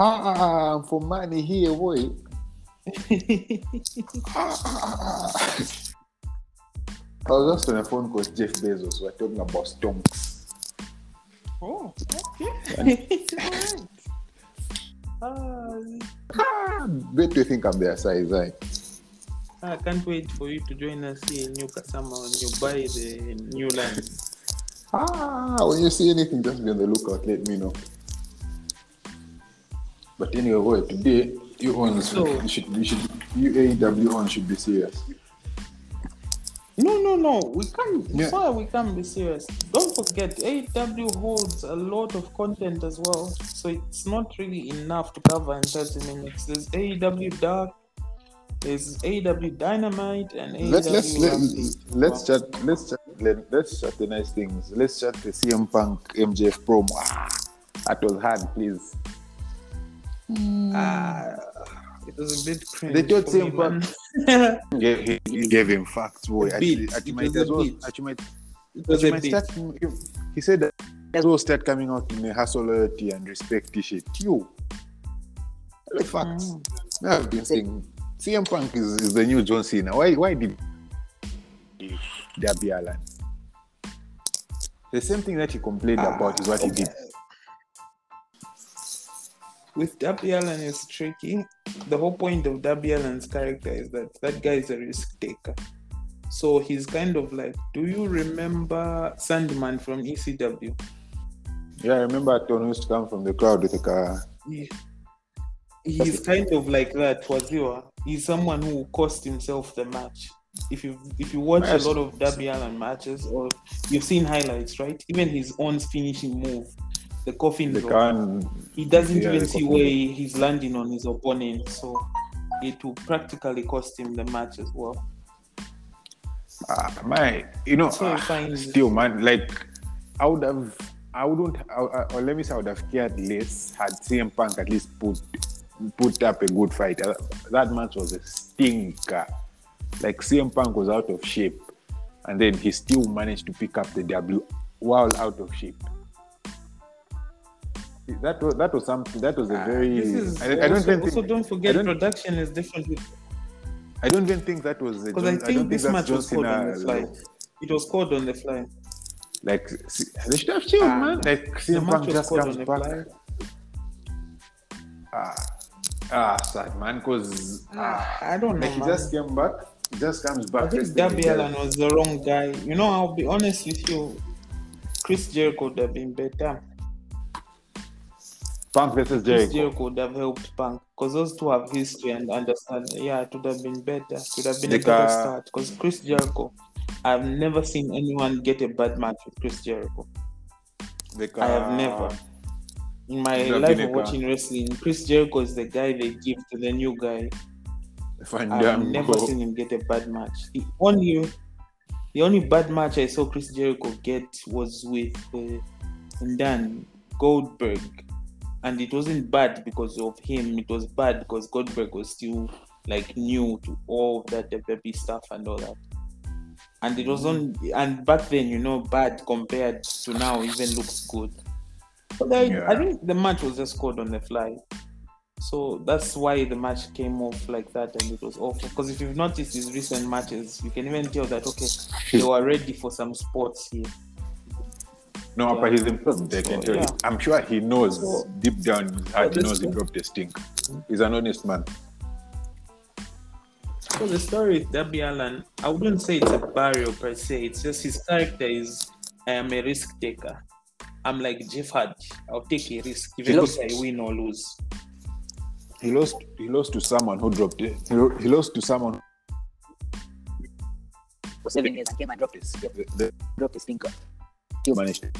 Ah, I'm for money here, boy. I was just on a phone call with Jeff Bezos. We're talking about stonks. oh, okay. Alright. Ah, where do you think I'm their size? I I can't wait for you to join us here in New Kasama when you buy the new land. ah, when you see anything, just be on the lookout. Let me know. But anyway, today you on So- you should you should you AEW on should be serious. No, no, no. We can't. Yeah. Sorry, we can't be serious. Don't forget, AEW holds a lot of content as well, so it's not really enough to cover in 30 minutes. There's AEW Dark, there's AW Dynamite, and AEW Let, let's let, let's chat let's chat let, let's chat the nice things. Let's chat the CM Punk MJF promo. Ah, that was hard, please. Ah, it was a bit cringe. They told for me, CM Punk- Gave, he, he gave him facts, boy. A At, bit. at, It might as well, bit. might, it was a bit. start, he said that as well start coming out in a hustle loyalty and respect shit. You. The facts. Mm. I've been saying CM Punk is, is the new John Cena. Why why did Darby Allin? The same thing that he complained about is what he did. With Darby Allin is tricky. The whole point of Darby Allin's character is that that guy is a risk taker. So he's kind of like, do you remember Sandman from ECW? Yeah, I remember Tony used to come from the crowd with a car. He, he's kind of like that. Wazua. He's someone who cost himself the match. If you if you watch a lot of Darby Allin matches or you've seen highlights, right? Even his own finishing move, the coffin The car he doesn't Yeah, even see where he's landing on his opponent, so it will practically cost him the match as well. Ah, my, you know, So ah, fine. still, man, like, I would have, I wouldn't, I, I, or let me say, I would have cared less had CM Punk at least put put up a good fight. Uh, That match was a stinker. Like CM Punk was out of shape, and then he still managed to pick up the W while out of shape. That was that was something. That was a very. Ah, This is I, I don't also, also think. don't forget I production is different I don't even think that was. because I think don't this that's match was called on the fly. level. It was called on the fly. Like they should have chilled, Ah, man. Like The CM match Punk was just called comes on the back. fly. Ah, ah, sad man, because ah, Ah, I don't know. like he just came back. He just comes back. I think Darby. Allin was the wrong guy. You know, I'll be honest with you. Chris Jericho would have been better. Punk versus Chris Jericho. Jericho would have helped Punk because those two have history and understand. Yeah, it would have been better. It would have been a better start because Chris Jericho. I've never seen anyone get a bad match with Chris Jericho. Like, I have never. In my life of watching wrestling, Chris Jericho is the guy they give to the new guy. Van I've never seen him get a bad match. The only, the only bad match I saw Chris Jericho get was with uh, Dan Goldberg, and it wasn't bad because of him. It was bad because Goldberg was still like new to all that WWE stuff and all that. And it was mm. on, and back then, you know, bad compared to now even looks good. But I, Yeah. I think the match was just called on the fly. So that's why the match came off like that and it was awful. Because if you've noticed his recent matches, you can even tell that okay, they were ready for some sports here. No, Yeah. but he's improved. I can So, tell you. yeah. I'm sure he knows So- deep down in his heart. He this knows he one- dropped a stink. He's an honest man. So the story with Darby Allin, I wouldn't say it's a barrier per se. It's just his character is I am a risk taker. I'm like Jeff Hardy. I'll take a risk even He if I win or lose. He lost. He lost to someone who dropped it. He, he lost to someone. for seven years and came and dropped his The, the dropped his finger. Managed. to-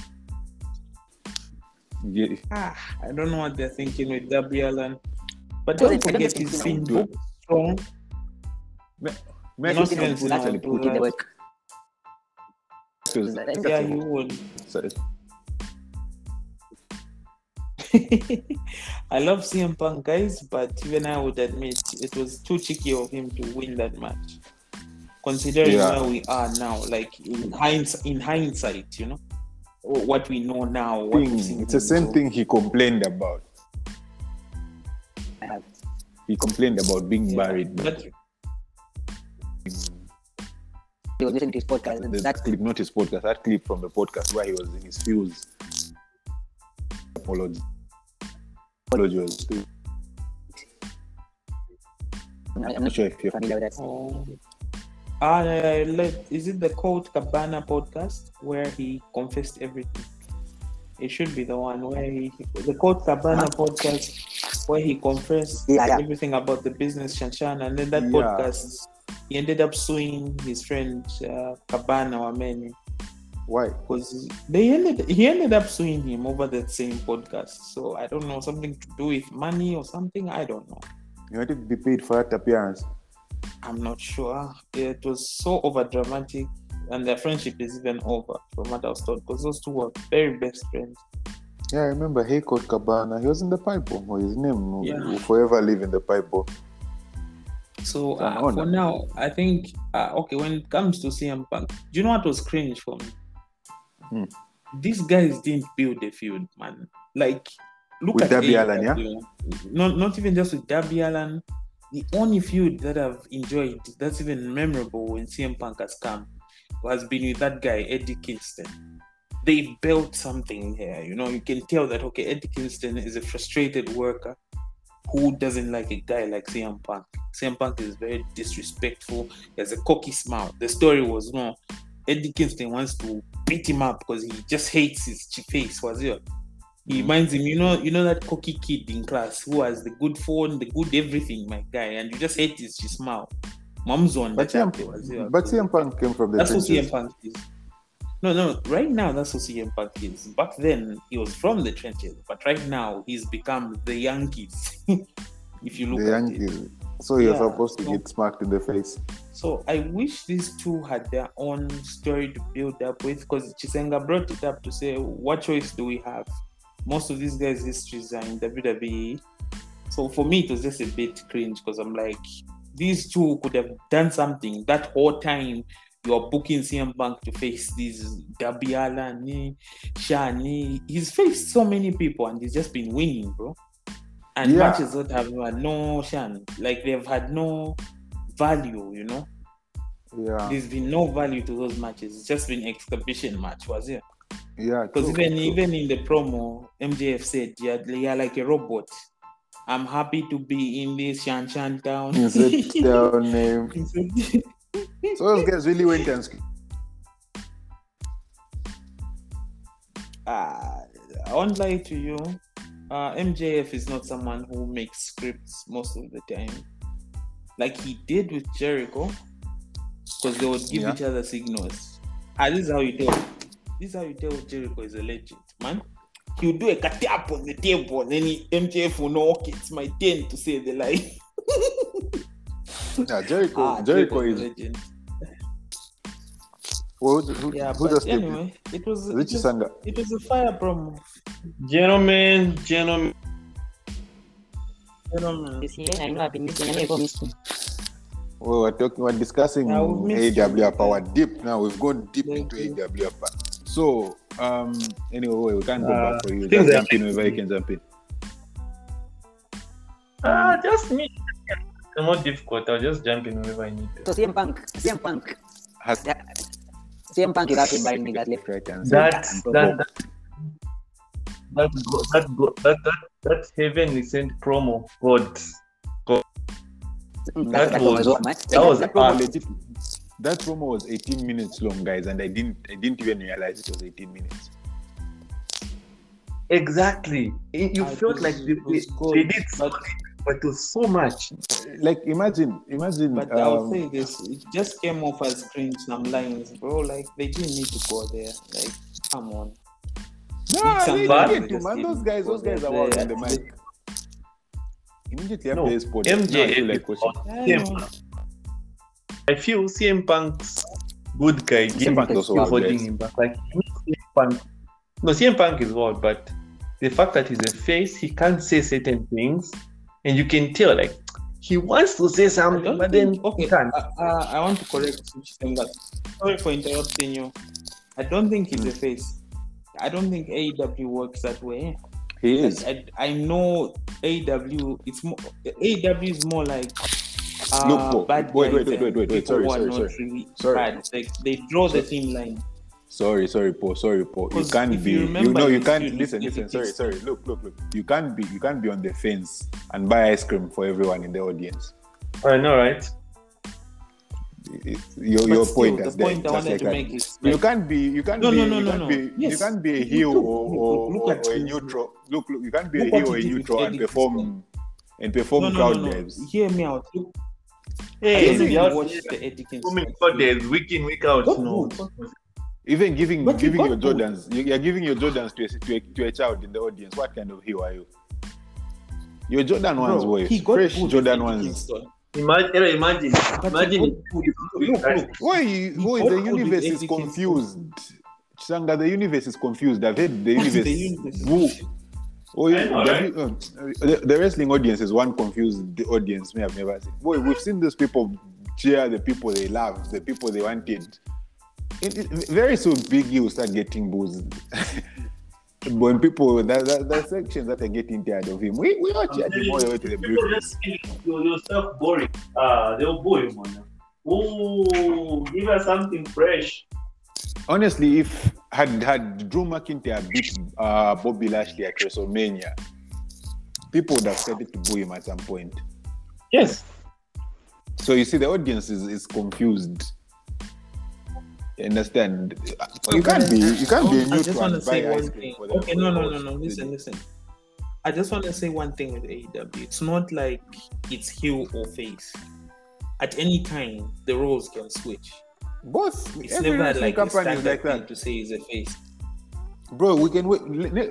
Yeah, Ah, I don't know what they're thinking with Darby Allin. But don't I forget think he's he's been do booked strong. Ma- You're not He even will actually put in the work. Yeah, you would. sorry. I love CM Punk, guys, but even I would admit it was too cheeky of him to win that match. Considering Yeah. where we are now, like in hindsight, in hindsight, you know, or what we know now. What thing. It's the same do. thing he complained about. He complained about being Yeah, buried. But but He was listening to his podcast. the That's clip, not his podcast, that clip from the podcast where he was in his fields. Apology. Apology was. I'm I'm not not sure if you're familiar with that. Oh. Ah, uh, let, is it the Colt Cabana podcast where he confessed everything? It should be the one where he, the Colt Cabana Huh? podcast where he confessed Yeah, yeah. everything about the business Shanshan, and then that Yeah. podcast he ended up suing his friend uh, Cabana Wameni Why? because they ended he ended up suing him over that same podcast. So I don't know something to do with money or something. I don't know. You wanted to be paid for that appearance. I'm not sure. It was so over dramatic, and their friendship is even over from what I was told because those two were very best friends. Yeah, I remember he called Cabana. He was in the pipe bomb, or his name Yeah. will forever live in the pipe bomb. So uh, for now, I think uh, okay. When it comes to CM Punk, do you know what was cringe for me? Hmm. These guys didn't build a feud, man. Like look With at Darby Allin, yeah? Not not even just with Darby Allin. The only feud that I've enjoyed that's even memorable when CM Punk has come has been with that guy Eddie Kingston. They built something here, you know. You can tell that okay, Eddie Kingston is a frustrated worker who doesn't like a guy like CM Punk. CM Punk is very disrespectful. He has a cocky smile. The story was no, Eddie Kingston wants to beat him up because he just hates his face. Was it? He reminds him, you know, you know that cocky kid in class who has the good phone, the good everything, my guy, and you just hate his, his smile. Mom's on But CM, but CM Punk came from the That's what. CM Punk is. No, no, right now that's what CM Punk is. Back then he was from the trenches, but right now he's become the Yankees. if you look The at it. So you're Yeah, supposed to so- get smacked in the face. So I wish these two had their own story to build up with because Chisenga brought it up to say, what choice do we have? Most of these guys' histories are in WWE. So for me, it was just a bit cringe because I'm like, these two could have done something that whole time you're booking CM Punk to face these Dabiala, ni, Shani. He's faced so many people and he's just been winning, bro. And Yeah. matches that have had no shan, like they've had no value, you know. Yeah. There's been no value to those matches. It's just been exhibition match, was it? Yeah. Because even true. even in the promo, MJF said, "You're, you're like a robot. I'm happy to be in this Shan Shan town." Insert down name. So those guys really went and sc- Ah, I won't lie to you. Uh, MJF is not someone who makes scripts most of the time, like he did with Jericho, because they would give Yeah. each other signals. Ah, this is how you tell. This is how you tell Jericho is a legend, man. He'll do a cut up on the table, and then he, MJF will know, okay, it's my turn to say the lie. yeah, Jericho. Ah, Jericho Jericho's a is legend. who, who, Yeah, who but just anyway, it was, it was Sanga. it was a fire promo. Gentlemen, gentlemen, Gentlemen. This year, I know I've been missing. I never missed him. We were talking, we're discussing Yeah, it. power deep. Now we've gone deep Thank into AW power. So, um, anyway, we can't go Uh, back for you. Just jump in wherever you can jump in. ah, just me. It's more difficult. I'll just jump in wherever I need to. So to. CM Punk, CM Punk, Has yeah, CM Punk is actually buying niggas left. right and. That that that that go- that go- that that that heavenly sent promo. God, Mm, That That was- was what, man. that was that promo art. legit. That promo was 18 minutes long, guys, and I didn't I didn't even realize it was 18 minutes. exactly. It, you it felt was- like they, was they, they did but- something, but it was so much. Like imagine, imagine. But I'll um, say this: it just came off as cringe. Some lines, bro. Like they didn't need to go there. Like, come on. No, Some they bad- did too, man. Those guys, those guys are wild on the mic. Immediately after No, this sport, MJF now I feel like watching. I CM know. Punk. I feel CM Punk's good guy CM gimmick Punk is also still wild, holding him back. Like CM Punk, no, CM Punk is wild, but the fact that he's a face, he can't say certain things, and you can tell like he wants to say something, but think, then okay, he can't. uh, uh, I want to correct Chisenga. Sorry for interrupting you. I don't think he's a face. I don't think AEW works that way. He is. I, I know AW. It's more AW is more like uh, Look, Paul, bad wait, wait, wait, wait, wait, wait, people sorry, are sorry, not sorry. really Sorry. bad. Like they draw the thin line. Sorry, sorry, Paul. Sorry, Paul. You can't be. you You, know, you can't dude, listen. Listen. Sorry, sorry. Look, look, look. You can't be. You can't be on the fence and buy ice cream for everyone in the audience. I know, right? It- Your, But your still, point the has point I wanted like to that. make is you can't be. You can't No, be. no, no, you no, can't no. be. You can't be a heel look, or, look, or, look or, at or a this. neutral. Look, look. You can't be a Look what heel or a he did with neutral and perform and perform no, no, crowd no, no. Hear me out. Look, I Hey, don't know if the you out- the Eddie Kingston Coming video. days, week in, week out. Got No. good. Even giving But giving your got good. Jordans, you, you're giving your Jordans to a, to a to a child in the audience. What kind of hero are you? Your Jordan ones Bro, were he got fresh good with Jordan ones. Kingston. Imagine, imagine, imagine. got. Look, look. Why? Why the universe is Eddie Kingston. confused? Changa, the universe is confused. I've heard the What's universe. the universe? Oh, yeah, know, the, right? um, the, the wrestling audience is one confused the audience may have never seen. Boy, we've seen these people cheer the people they love, the people they wanted. It, it, very soon, Big you start getting booze. when people, that, that, that sections that are getting tired of him, we, we all cheered him all the way to the People just yourself boring. Ah, they'll bore you, man. Oh, give us something fresh. Honestly, if had had Drew McIntyre beat uh, Bobby Lashley at WrestleMania, people would have started to boo him at some point. Yes. So you see, the audience is, is confused. You understand? You can't be you can't be a I just neutral want to say one thing. Okay, no, no, no, no. Listen, listen. I just want to say one thing with AEW. It's not like it's heel or face. At any time, the roles can switch. Both It's every never wrestling like company is like that, to say is a face. bro. We can wait.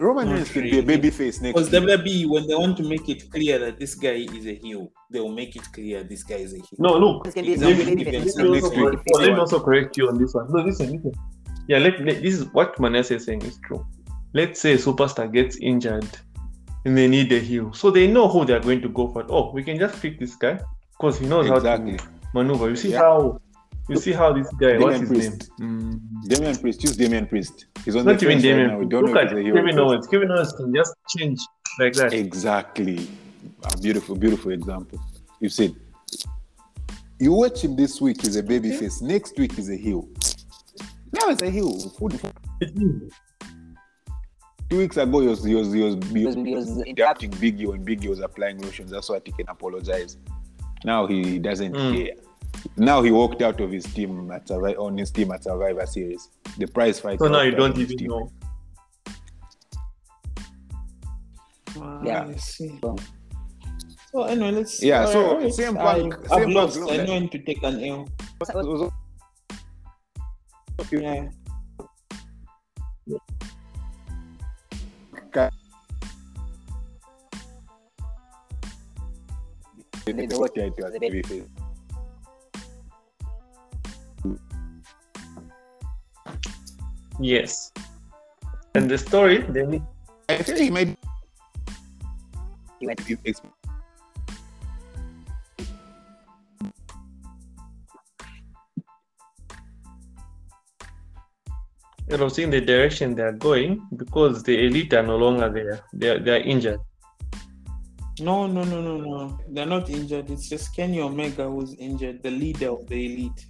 Roman Not Reigns can be a baby face next. Because week. WWE, when they want to make it clear that this guy is a heel, they will make it clear this guy is a heel. No, look. This can be It's some a baby big face. event. Let me, also correct, let me also correct you on this one. No, listen, listen. Yeah, let, let- this is what Manessa is saying is true. Let's say a superstar gets injured and they need a heel. So they know who they're going to go for. Oh, we can just pick this guy because he knows Exactly. how to maneuver. You see Yeah. how you see how this guy, what's Damian his Priest. name? Mm, Damian Priest, choose Damian Priest. He's on not the even fence right Damian. now. We don't Look know at a heel. Kevin Owens. Kevin Owens can just change like that. Exactly. A beautiful, beautiful example. You said you watch him this week is a baby face. Next week is a heel. Now it's a heel. Food- Two weeks ago, he was, he was, he was, he was, He was- interrupting Biggie when Biggie was applying lotions. That's why he can apologize. Now he doesn't Mm. care. Now he walked out of his team at Survi- on his team at Survivor Series. The prize fight. So now you don't of his even team. know. Yeah. I see. So- So anyway, let's. Yeah, alright, so alright. CM I- Punk- I've CM lost. looked I like- know when to take an L. It was- Yeah. They got it as a Yes. And the story, then I feel he might He went- be ex- you know, seeing the direction they are going because the elite are no longer there. They are, they are injured. No, no, no, no, no. They're not injured. It's just Kenny Omega who's injured, the leader of the elite.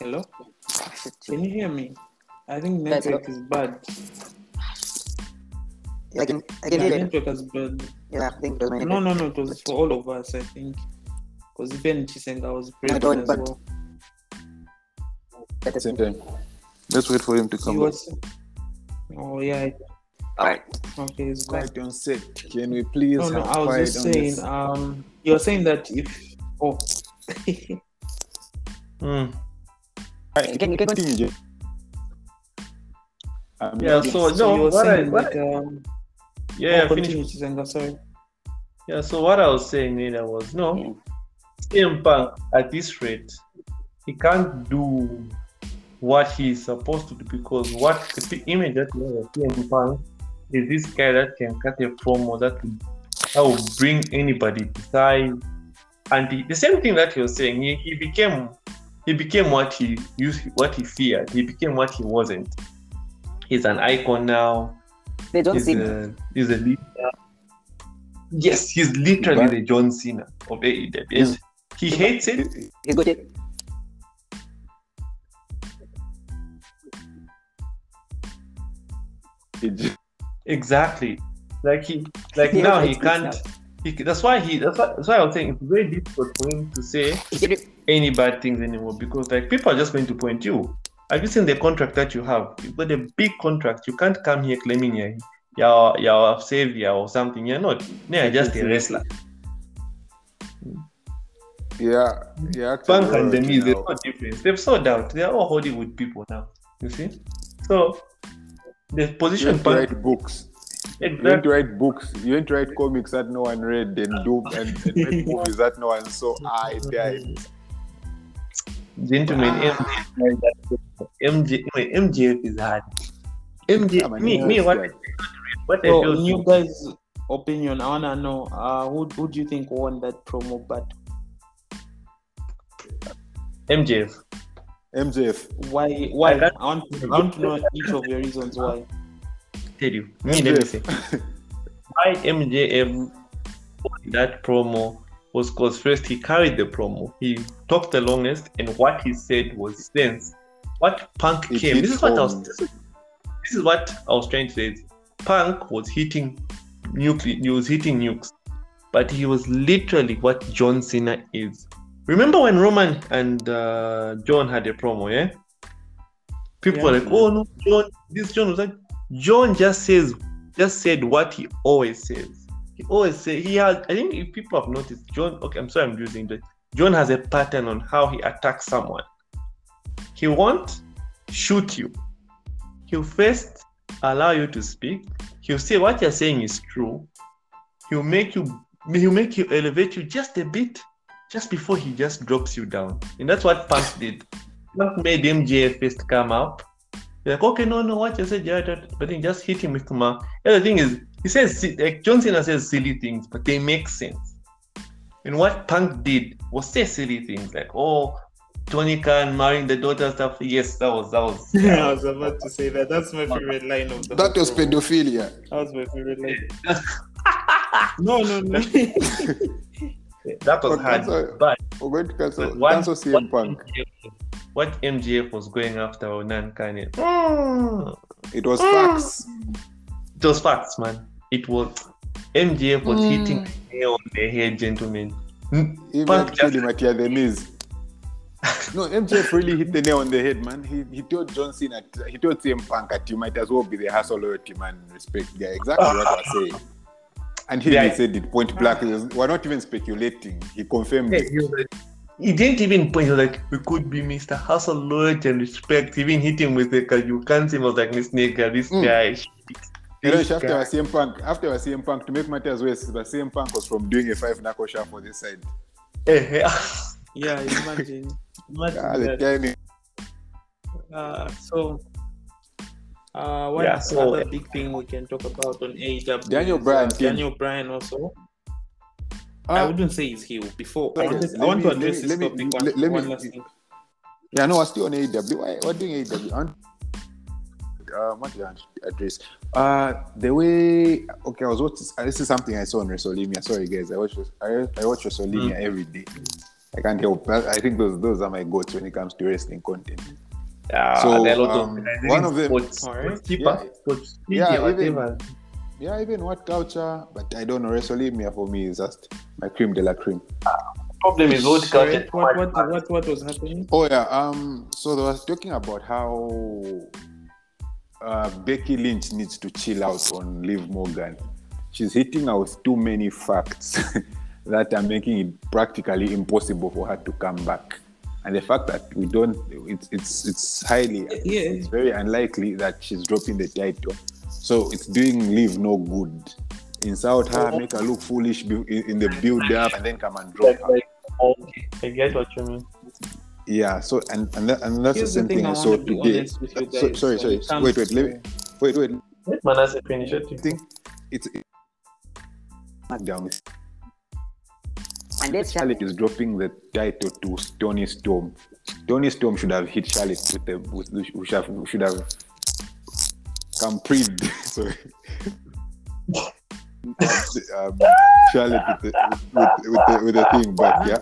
Hello? Can you hear me? I think Yes, network is bad. I can, I can Yeah, hear you. network is bad. Yeah, I think it was my No, no, no. It was for all of us, I think. Because even Chisenga was present don't- as but- well. network. Same time. Let's wait for him to He come back. was. Oh yeah. Alright. Okay, it's back. Quiet on set. Can we please No, no. have I was just saying. Um, you're saying that if oh. Mm. Alright, You can- you can continue, Um, Yeah, so, so no, what I, saying what that I- um. yeah, oh, finish. continue, Sorry. Yeah, so what I was saying Nina was no, Yeah. CM Punk at this rate, he can't do what he's supposed to do because what the image that we have of CM Punk is this guy that can cut a promo that will, that will bring anybody to side, and the, the same thing that he was saying, he, he became he became what he used what he feared. He became what he wasn't. He's an icon now. The John He's see. a he's a leader. Yes, he's literally But- the John Cena of AEW. Yes. Mm. He hates it. He's got it. It Exactly. Like he like Yeah, now he can't he, that's why he that's why, that's why I was saying it's very difficult for him to say He did it. Any bad things anymore because like people are just going to point you. Have you seen the contract that you have? You've got a big contract. You can't come here claiming you're you're, you're a savior or something. You're not. You're just a wrestler. yeah, yeah. Punk and the right Miz, there's no difference. They've sold out. They're all Hollywood people now. You see? So the position went to Punk write books. You went exactly. to write books. You went to write comics that no one read and do and, and make movies that no one saw. Ah, I died. Gentlemen, Ah. MJ, MJ, MJF is hard. MJ, Yeah, me, me, knows what, that. what I So, feel you guys' opinion, I wanna know uh, who who do you think won that promo battle? MJF. MJF. Why? Why? I can't- I want, I want to know each of your reasons why. Tell you, me, let me say. Why MJF won that promo was because first he carried the promo. He talked the longest, and what he said was sense. What Punk It came. This is what I was. This is, this is what I was trying to say. Punk was hitting nuclear. He was hitting nukes, but he was literally what John Cena is. Remember when Roman and uh, John had a promo? Yeah. People were Yeah. like, "Oh no, John! This John was like." John just says, just said what he always says. He always say he has. I think if people have noticed, John. Okay, I'm sorry, I'm using that. John has a pattern on how he attacks someone. He won't shoot you. He'll first allow you to speak. He'll say what you're saying is true. He'll make you. He'll make you elevate you just a bit, just before he just drops you down. And that's what Punk did. Punk made MJF first come up. You're like, okay, no, no, what you said, yeah, that, but then just hit him with Kuma. The other thing is, he says, like John Cena says silly things, but they make sense. And what Punk did was say silly things like, oh, Tony Khan marrying the daughter stuff. Yes, that was that was. I was about to say that. That's my favorite line of the. That was whole pedophilia. That was my favorite line. No, no, no. that was But hard. cancel- But We're going to cancel, what, cancel CM Punk. MJF, what MJF was going after Onan Kanye. Mm, It was facts. it was facts, man. It was MJF was Mm. hitting the nail on the head, gentlemen. Mm, Even Punk to kill him at the Miz. No, MJF really hit the nail on the head, man. He, he told John Cena, he told CM Punk that you might as well be the hustle loyalty man respect guy. Exactly what I was saying. And he Yeah. said it point blank. Was- We're not even speculating. He confirmed Yeah, it. He, was like, he didn't even point. He was like, "We could be Mr. Hustle, loyalty, and respect." Even hit him with the "Cause you can't see." him." I was like, "This nigga, this Mm. guy." You know, after guy." our CM Punk, after our CM Punk, to make matters worse, the CM Punk was from doing a five knuckle shot for this side. Eh, eh, Yeah, imagine. Imagine Ah, the that. tiny. Uh, so, uh, one Yeah, so- other big thing we can talk about on AEW. Daniel Bryan Uh. Daniel Bryan also. I Ah, wouldn't say he's healed. Before I, Okay, I want me- to address let this me- let topic. One, let- let me- one last thing. Yeah, no, we're still on AEW. Why, what doing AEW? I want- Uh, what did I address? Uh, the way okay, I was watching. uh, This is something I saw on WrestleMania. Sorry, guys, I watch I, I watch WrestleMania Hmm. every day. I can't help. I I think those those are my goats when it comes to wrestling content. Ah, So, there are a lot um, of one of them- sports, Alright. Sportskeeda, Yeah. sports Yeah, media, even- whatever. Yeah, even WhatCulture, but I don't know. WrestleMania for me is just my cream de la cream. Problem is old Sorry, culture. what, what, what, what was happening? Oh yeah. Um. So they was talking about how uh, Becky Lynch needs to chill out on Liv Morgan. She's hitting her with too many facts that are making it practically impossible for her to come back. And the fact that we don't, it's it's it's highly, Yeah. it's very unlikely that she's dropping the title. So it's doing Liv no good. Insult her, make her look foolish in in the build up, and then come and drop her. okay, I get what you mean. Yeah, so and and, that, and that's Here's the the same thing thing I I saw to today. honest with you So- sorry, sorry. it Wait, wait, let me, wait, wait. Let Manasseh finish it. I think it's SmackDown. And let's Charlotte is dropping the title to Toni Storm. Toni Storm should have hit Charlotte with the with the, should have should have come pre sorry. um, Charlotte with the, with, with, the, with the thing, but yeah.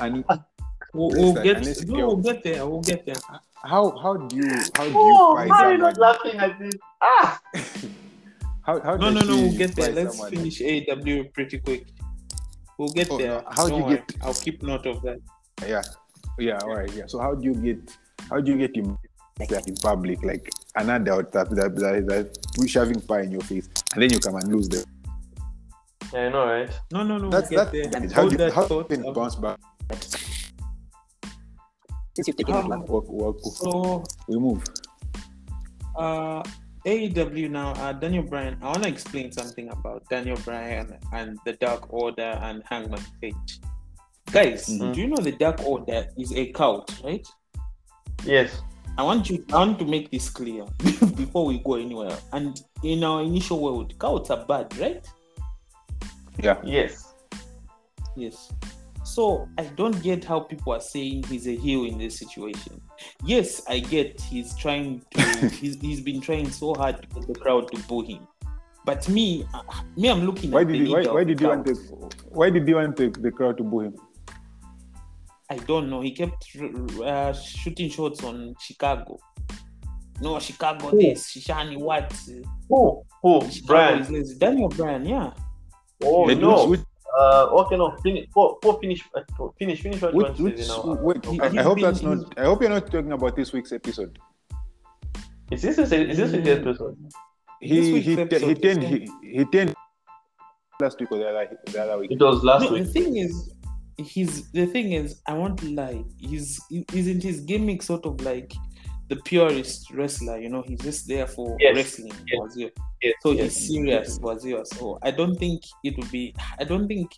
And We'll, we'll get Unless no, we'll get there. We'll get there. how how do you how do you Oh, find why are you not laughing at this? Ah! How how No, no, no. We'll get there. Let's someone? finish AW pretty quick. We'll get Oh, there. no, how do you worry. get- I'll keep note of that. Yeah, yeah, all right, yeah. So how do you get how do you get him that in public like an adult that that that, that shoving pie in your face and then you come and lose them? Yeah, I know, right? No, no, no. That's we'll that's get there. how do you, that how thought. can you bounce back? Since you've taken it long. Walk, walk, So we move. uh AEW now, uh, Daniel Bryan. I want to explain something about Daniel Bryan and the Dark Order and Hangman Page. Guys, Mhm. do you know the Dark Order is a cult, right? Yes. I want you. I want to make this clear before we go anywhere. And in our initial world, cults are bad, right? Yeah, Yes. Yes. So I don't get how people are saying he's a heel in this situation. Yes, I get he's trying to. he's, he's been trying so hard to get the crowd to boo him. But me, uh, me, I'm looking why at did the you, why, why did the you want crowd. the why did you want the, the crowd to boo him? I don't know. He kept uh, shooting shots on Chicago. No, Chicago Who? this, Shishani what? Who? Who? Chicago Brian. Daniel Bryan, yeah. Oh, Which- no. which, Uh, okay, no. Finish. Go, go finish. Uh, finish. Finish what you which, want to which, say now. wait, He- I, I hope been- that's not. I hope you're not talking about this week's episode. Is this a, is this a Mm. episode? This He week's he he episode turned is- he, he turned last week or the other the other week. It was last no, week. the thing is, he's the thing is, I won't lie. He's isn't his gimmick sort of like the purest wrestler? You know, he's just there for Yes. wrestling. Yes. Wazir. Yes, So yes. he's serious, was Wazir. So I don't think it would be. I don't think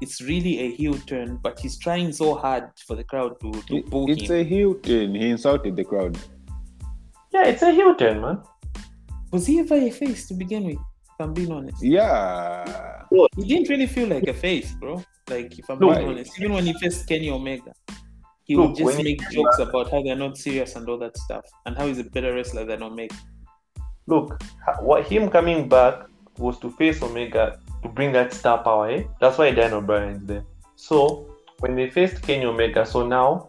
it's really a heel turn, but he's trying so hard for the crowd to, to It- boo it's him. a heel turn. He insulted the crowd. Yeah, it's a heel turn, man. Was he ever a face to begin with? If I'm being honest, Yeah. he didn't really feel like a face, bro. Like if I'm No. being honest, even when he faced Kenny Omega, he Look, would just make came jokes about how they're not serious and all that stuff, and how he's a better wrestler than Omega. Look, what him coming back was to face Omega to bring that star power. Eh? That's why Daniel Bryan is there. So when they faced Kenny Omega, so now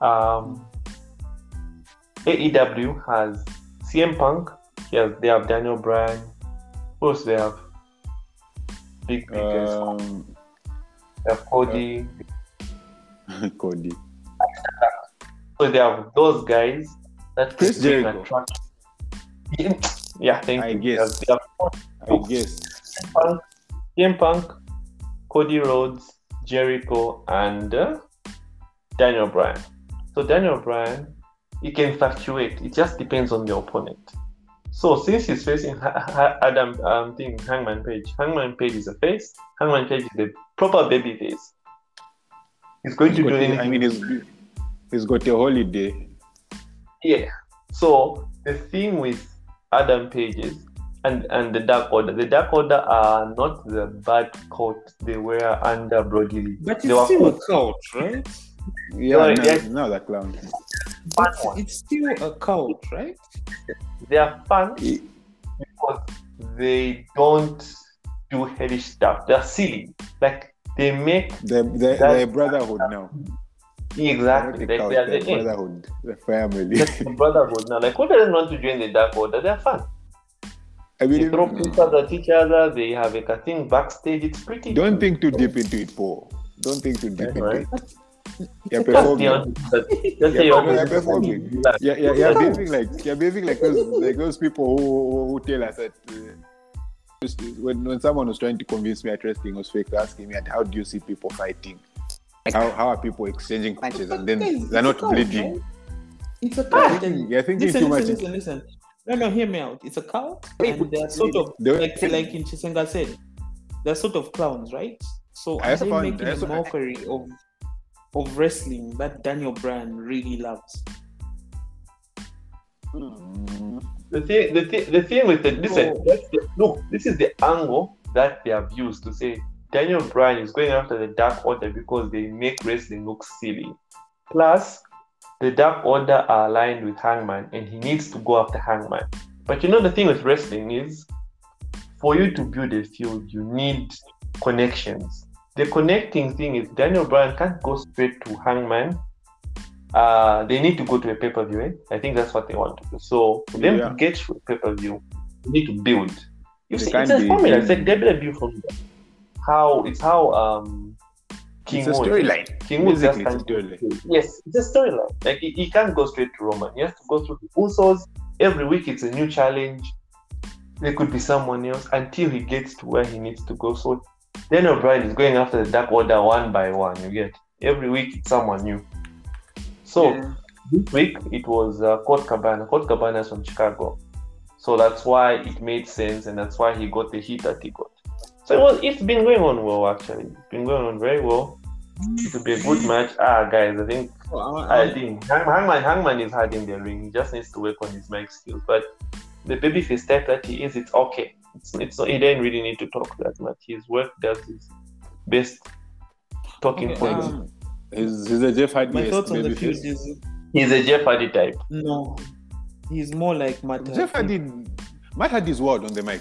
um, AEW has CM Punk. Yes, they have Daniel Bryan. Who else they have? Big big guys. Um, They have Cody. Cody. So they have those guys that Chris Jericho. Yeah, thank I you. guess. They have I guess. Punk, CM Punk, Cody Rhodes, Jericho, and uh, Daniel Bryan. So Daniel Bryan, he can fluctuate. It just depends on the opponent. So since he's facing Adam um, thing, Hangman Page, Hangman Page is a face. Hangman Page is the proper baby face. He's going to He's do a- anything. I mean, he's, he's got a holiday. Yeah. So the thing with Adam Pages and and the Dark Order, the Dark Order are not the bad cult they were under Brodie Lee. But they it's were still a cult, right? Yeah, no, now, yeah. now the clown. Fun It's, one. it's still a cult, right? They are fun He- because they don't do heavy stuff. They're silly. Like they make The, the, That- the brotherhood now. exactly. Not the Like they are the the, eh, brotherhood, the family. the brotherhood now. Like who doesn't want to join the Dark Order? They're fun. I They throw pizzas at each other. They have like a thing backstage. It's pretty. don't think too deep into it, Paul. Don't think too deep Yeah, into right. it. You're It's a Just performing. the honest- just You're you're you're performing. Yeah, yeah, you're behaving like you're behaving like those like those people who, who, who tell us that uh, just- when when someone was trying to convince me that wrestling was fake, asking me, "And how do you see people fighting? How, how are people exchanging punches and then they're not a bleeding? It's a You're cult. you're thinking Listen, too much. listen, listen, listen. No, no, hear me out. It's a cult, and they're sort of The- like like in Chisenga said, they're sort of clowns, right? So I are also they found- making I a also- mockery of of wrestling that Daniel Bryan really loves? Mm, The thing, the thing, the thing with the listen, Oh. the, look, this is the angle that they have used to say Daniel Bryan is going after the Dark Order because they make wrestling look silly. Plus, the Dark Order are aligned with Hangman, and he needs to go after Hangman. But you know the thing with wrestling is, for you to build a feud, you need connections. The connecting thing is Daniel Bryan can't go straight to Hangman. Uh, they need to go to a pay per view. Eh? I think that's what they want to do. So for them Yeah. to get to a pay per view, you need to build. You see, it's a be- formula. It's like WWE formula. How it's how um King It's a storyline. King Wood just it's storyline. Yes, it's a storyline. Like he, he can't go straight to Roman. He has to go through the Usos. Every week it's a new challenge. There could be someone else until he gets to where he needs to go. So Daniel Bryan is going after the Dark Order one by one. You get every week it's someone new. So Yeah. this week it was uh, Colt Cabana. Colt Cabana is from Chicago, so that's why it made sense, and that's why he got the hit that he got. So it was, it's been going on well actually. It's been going on very well. It will be a good match. Ah, guys, I think Oh, I- I think Hangman Hangman is hard in the ring. He just needs to work on his mic skills. But the babyface type that he is, it's okay. It's it's not, he didn't really need to talk that much. His work does his best talking Okay, points. um, He's, he's a Jeff Hardy. my thoughts on the feud is He's a Jeff Hardy type. no, he's more like Matt. Jeff Hardy. Matt Hardy's word on the mic.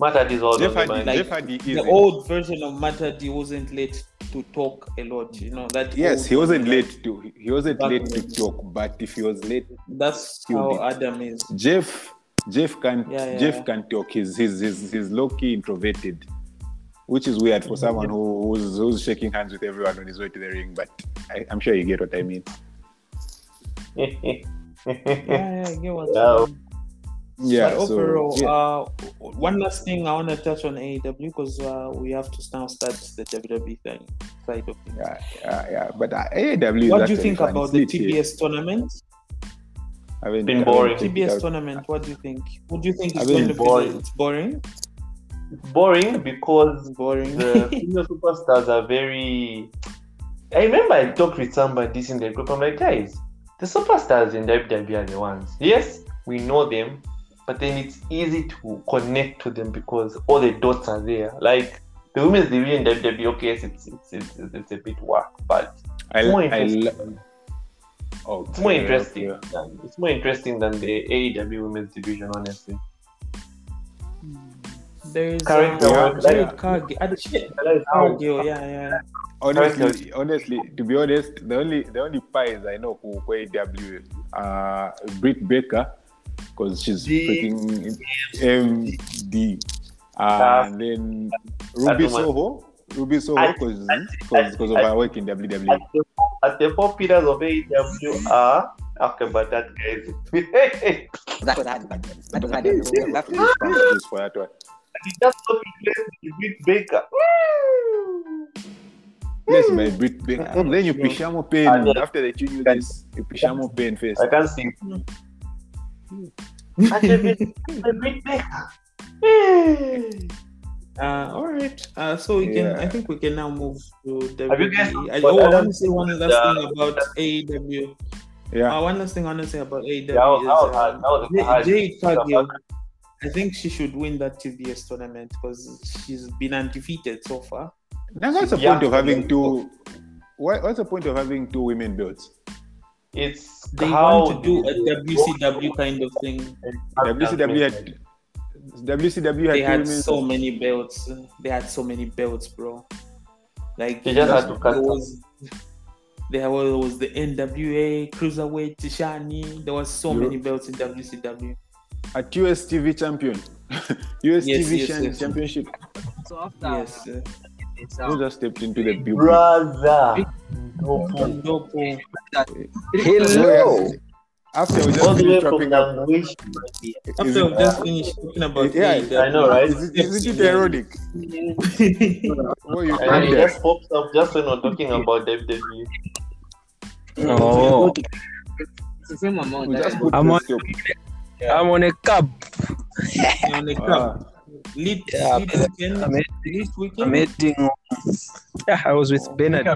Matt Hardy's all Jeff on the Hardy. mic. Like, Jeff Hardy is. The old version of Matt Hardy wasn't late to talk a lot. You know that. Yes, he wasn't like, late to. He wasn't late to talk, but if he was late, That's Killed how it. Adam is. Jeff. Jeff can. Yeah, yeah, Jeff yeah. can talk. He's he's he's, he's low key introverted, which is weird for someone who, who's who's shaking hands with everyone on his way to the ring. But I, I'm sure you get what I mean. Yeah, yeah, I get what Yeah. you mean. Yeah. but so, overall, yeah. uh, one last thing I want to touch on AEW because uh, we have to now start the WWE thing side of things. yeah, yeah, yeah. But uh, AEW. is What do you think about the. TBS tournament? I haven't- Been boring. checked TBS out. tournament. What do you think? What do you think is going to boring. be? It's boring. It's boring because It's boring. the female superstars are very. I remember I talked with somebody this in the group. I'm like, guys, the superstars in WWE are the ones. Yes, we know them, but then it's easy to connect to them because all the dots are there. Like the women's division in WWE, okay, yes, it's it's, it's, it's a bit work, but I, more I, interesting. Lo- oh, it's more interesting. okay. Than, it's more interesting than the AEW women's division, honestly. There is Character uh, work, yeah. Cargill. Ah, shit. That is yeah, yeah. Honestly, honestly, to be honest, the only the only pies I know who play AEW are Britt Baker because she's D- freaking MD, uh, and then Ruby That woman- Soho, Ruby Soho I- because because of her work in WWE. At the, at four pillars of AEW are okay, but that guy is That was hard. That was hard. We have to do Just for that one. he just got replaced with Britt Baker. Yes, my Britt Baker. And then you pishamo And pain then- after they tune you this, you pishamo pain face. I can't see. Actually, Britt Baker. Hey. Uh, all right. Uh, so we can. I think we can now move to the. Have you guys- I, oh, I want to say one last uh, thing about AEW. Yeah, Uh, one last thing I want to say about AEW That was, is that was uh, hard. That was J- hard. Jade Cargill. I think she should win that TBS tournament because she's been undefeated so far. now what's the Yeah. point of having two? What, what's the point of having two women belts? It's They how want to do a the- WCW kind of thing. WCW had WCW had They had women. so many belts. They had so many belts, bro. Like They just had to cut there them. was there was, was the NWA Cruiserweight Shani. There was so You- many belts in WCW. at US TV champion, US Yes, TV yes, chan- yes. championship. So after Yes, uh, Who just stepped into the building? brother. No, Ndopo. Hello. After we all just the way finished from wrapping up, Language. After we just finished talking about yeah, AEW, I know, right? is it, is it ironic? Oh, you And it can't just pops up just when we're talking about WWE. Oh, It's the same amount. We that just I put I'm on, on- scope. I'm on a cab. on the Ah, club. Lead, Yeah, lead weekend, I'm lead I'm weekend. Yeah, I was with Bernard.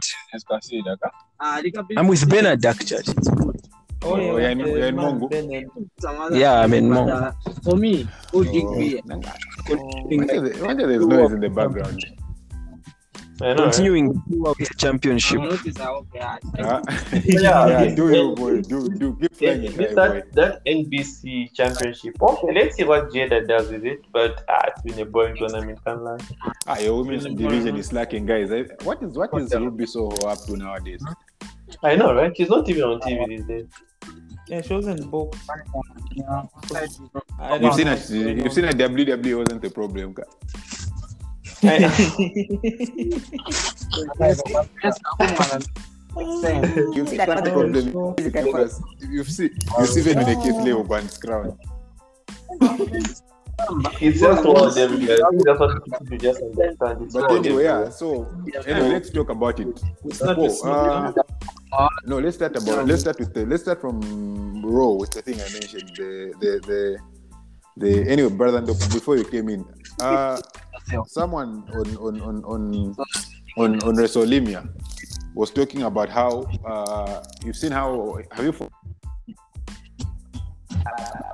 Ah, the captain- I'm with Bernard actually. Oh, yeah, Oh, yeah, in- yeah, in Mongo. Bernard. some other- Yeah, I'm in Mongo. For me, who oh. dig me? Wonder there- there's noise in the background. Know. Continuing throughout the championship. Notice how they are. Uh, Yeah. yeah, do you boy, do do keep Yeah, flying it, this- high boy. that, that NBC championship. Okay, let's see what Jada does with it. But ah, it's been a boring tournament, can't lie. Ah, your women's division is slacking, guys. Eh, What is what is Ruby so up to nowadays? I know, right? She's not even on TV these days. Yeah, she wasn't booked. I You've seen know a what's you've seen a WWE wasn't a problem. ka? You've seen That that was problem. so- Because You've seen you've seen even a Keith Lee Oban's crown. It's just one of them. guys. That's what people should just understand. But anyway, yeah. So anyway, let's talk about it. It's not Oh, a uh, no, let's start about let's start with the let's start from Raw with the thing I mentioned. The the the the anyway, brother, and before you came in, uh, someone on on on on on, on WrestleMania was talking about how uh, you've seen how have you fo-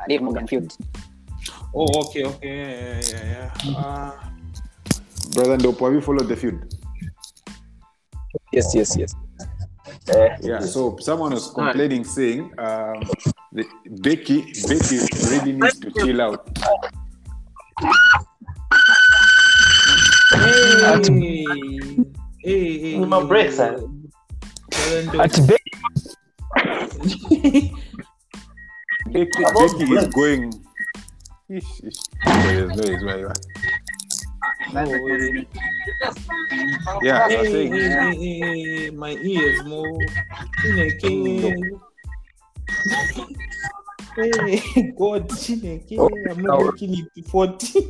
Dave Morgan feud. Oh, okay, okay, yeah, yeah, yeah. yeah. Uh, brother Ndopo, have you followed the feud? Yes, yes, yes. Yeah, so someone was complaining, saying um, the, Becky Becky really needs to chill out. hey, hey, hey, My breaks, eh? At. Becky, Becky, Becky is going. Ish, ish. There's no is Yeah, I was Hey, saying. hey, hey, hey, hey, my ears, Mo. Chineke. Hey, God, Chineke. I'm not making it to 40.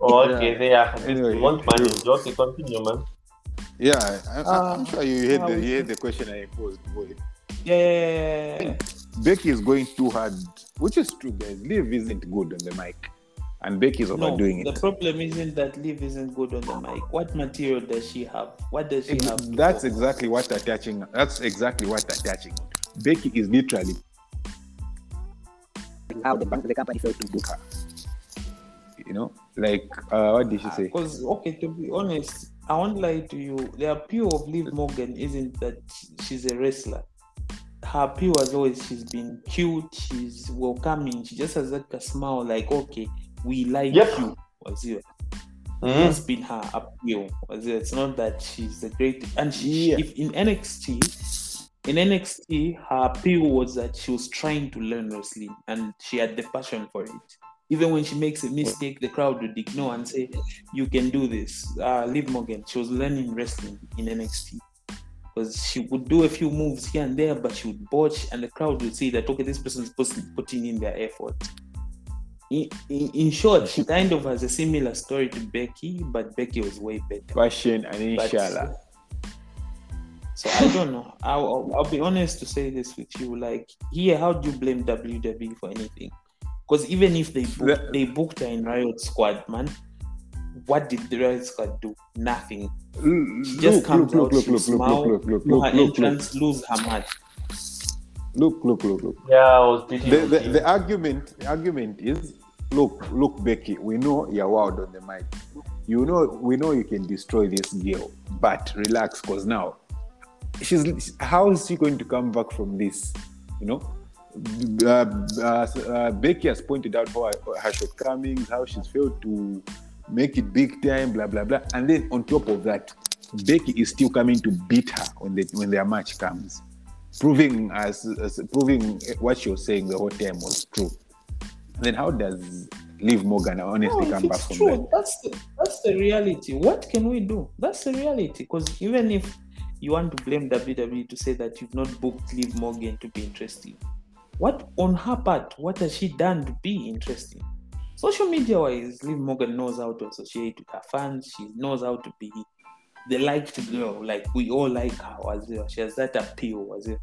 Oh, okay, they are. Anyway, you want money? you- Okay, continue, man. Yeah, I, I'm, I'm Ah, sure you heard the you heard the question I posed. Boy. Yeah. Becky is going too hard, which is true, guys. Liv isn't good on the mic, and Becky is No, overdoing the it. The problem isn't that Liv isn't good on the mic. What material does she have? What does she Ex- have? to That's offer? exactly what attaching. That's exactly what attaching. Becky is literally How the, the company failed to book her. you know, like uh, what did she say? Because okay, to be honest, I won't lie to you. The appeal of Liv Morgan isn't that she's a wrestler. Her appeal has always she's been cute, she's welcoming, she just has like a smile, like okay, we like Yep. you. Was it? Mhm. That's been her appeal. Was it? It's not that she's a great and she Yeah. if in NXT, in NXT, her appeal was that she was trying to learn wrestling and she had the passion for it. Even when she makes a mistake, the crowd would ignore and say, "You can do this." Uh, Liv Morgan, she was learning wrestling in NXT because she would do a few moves here and there, but she would botch, and the crowd would see that okay, this person's put- putting in their effort. In, in, in short, she kind of has a similar story to Becky, but Becky was way better. Fashion and inshallah. So I don't know. I'll, I'll, I'll be honest to say this with you. Like here, how do you blame WWE for anything? Because even if they booked, The- they booked her in Riot Squad, man, what did the Riot Squad do? Nothing. She just Look, comes look, out, look, she look, look, smile, look, look, do look, her look, look, entrance, lose her match. look, look, look, look. Yeah, I was. The, the, the argument the argument is look look Becky we know you're wild on the mic. You know we know you can destroy this girl but relax because now she's how is she going to come back from this you know? Uh, uh, uh, Becky has pointed out her, her shortcomings how she's failed to make it big time blah blah blah. And then on top of that Becky is still coming to beat her when the when their match comes proving as, as proving what she was saying the whole time was true. Then how does Liv Morgan honestly No, come back from true, that? that's the, that's the reality. What can we do? That's the reality. Because even if you want to blame WWE to say that you've not booked Liv Morgan to be interesting, what on her part, what has she done to be interesting? Social media wise, Liv Morgan knows how to associate with her fans. She knows how to be the liked girl. Like we all like her as well. She has that appeal as well.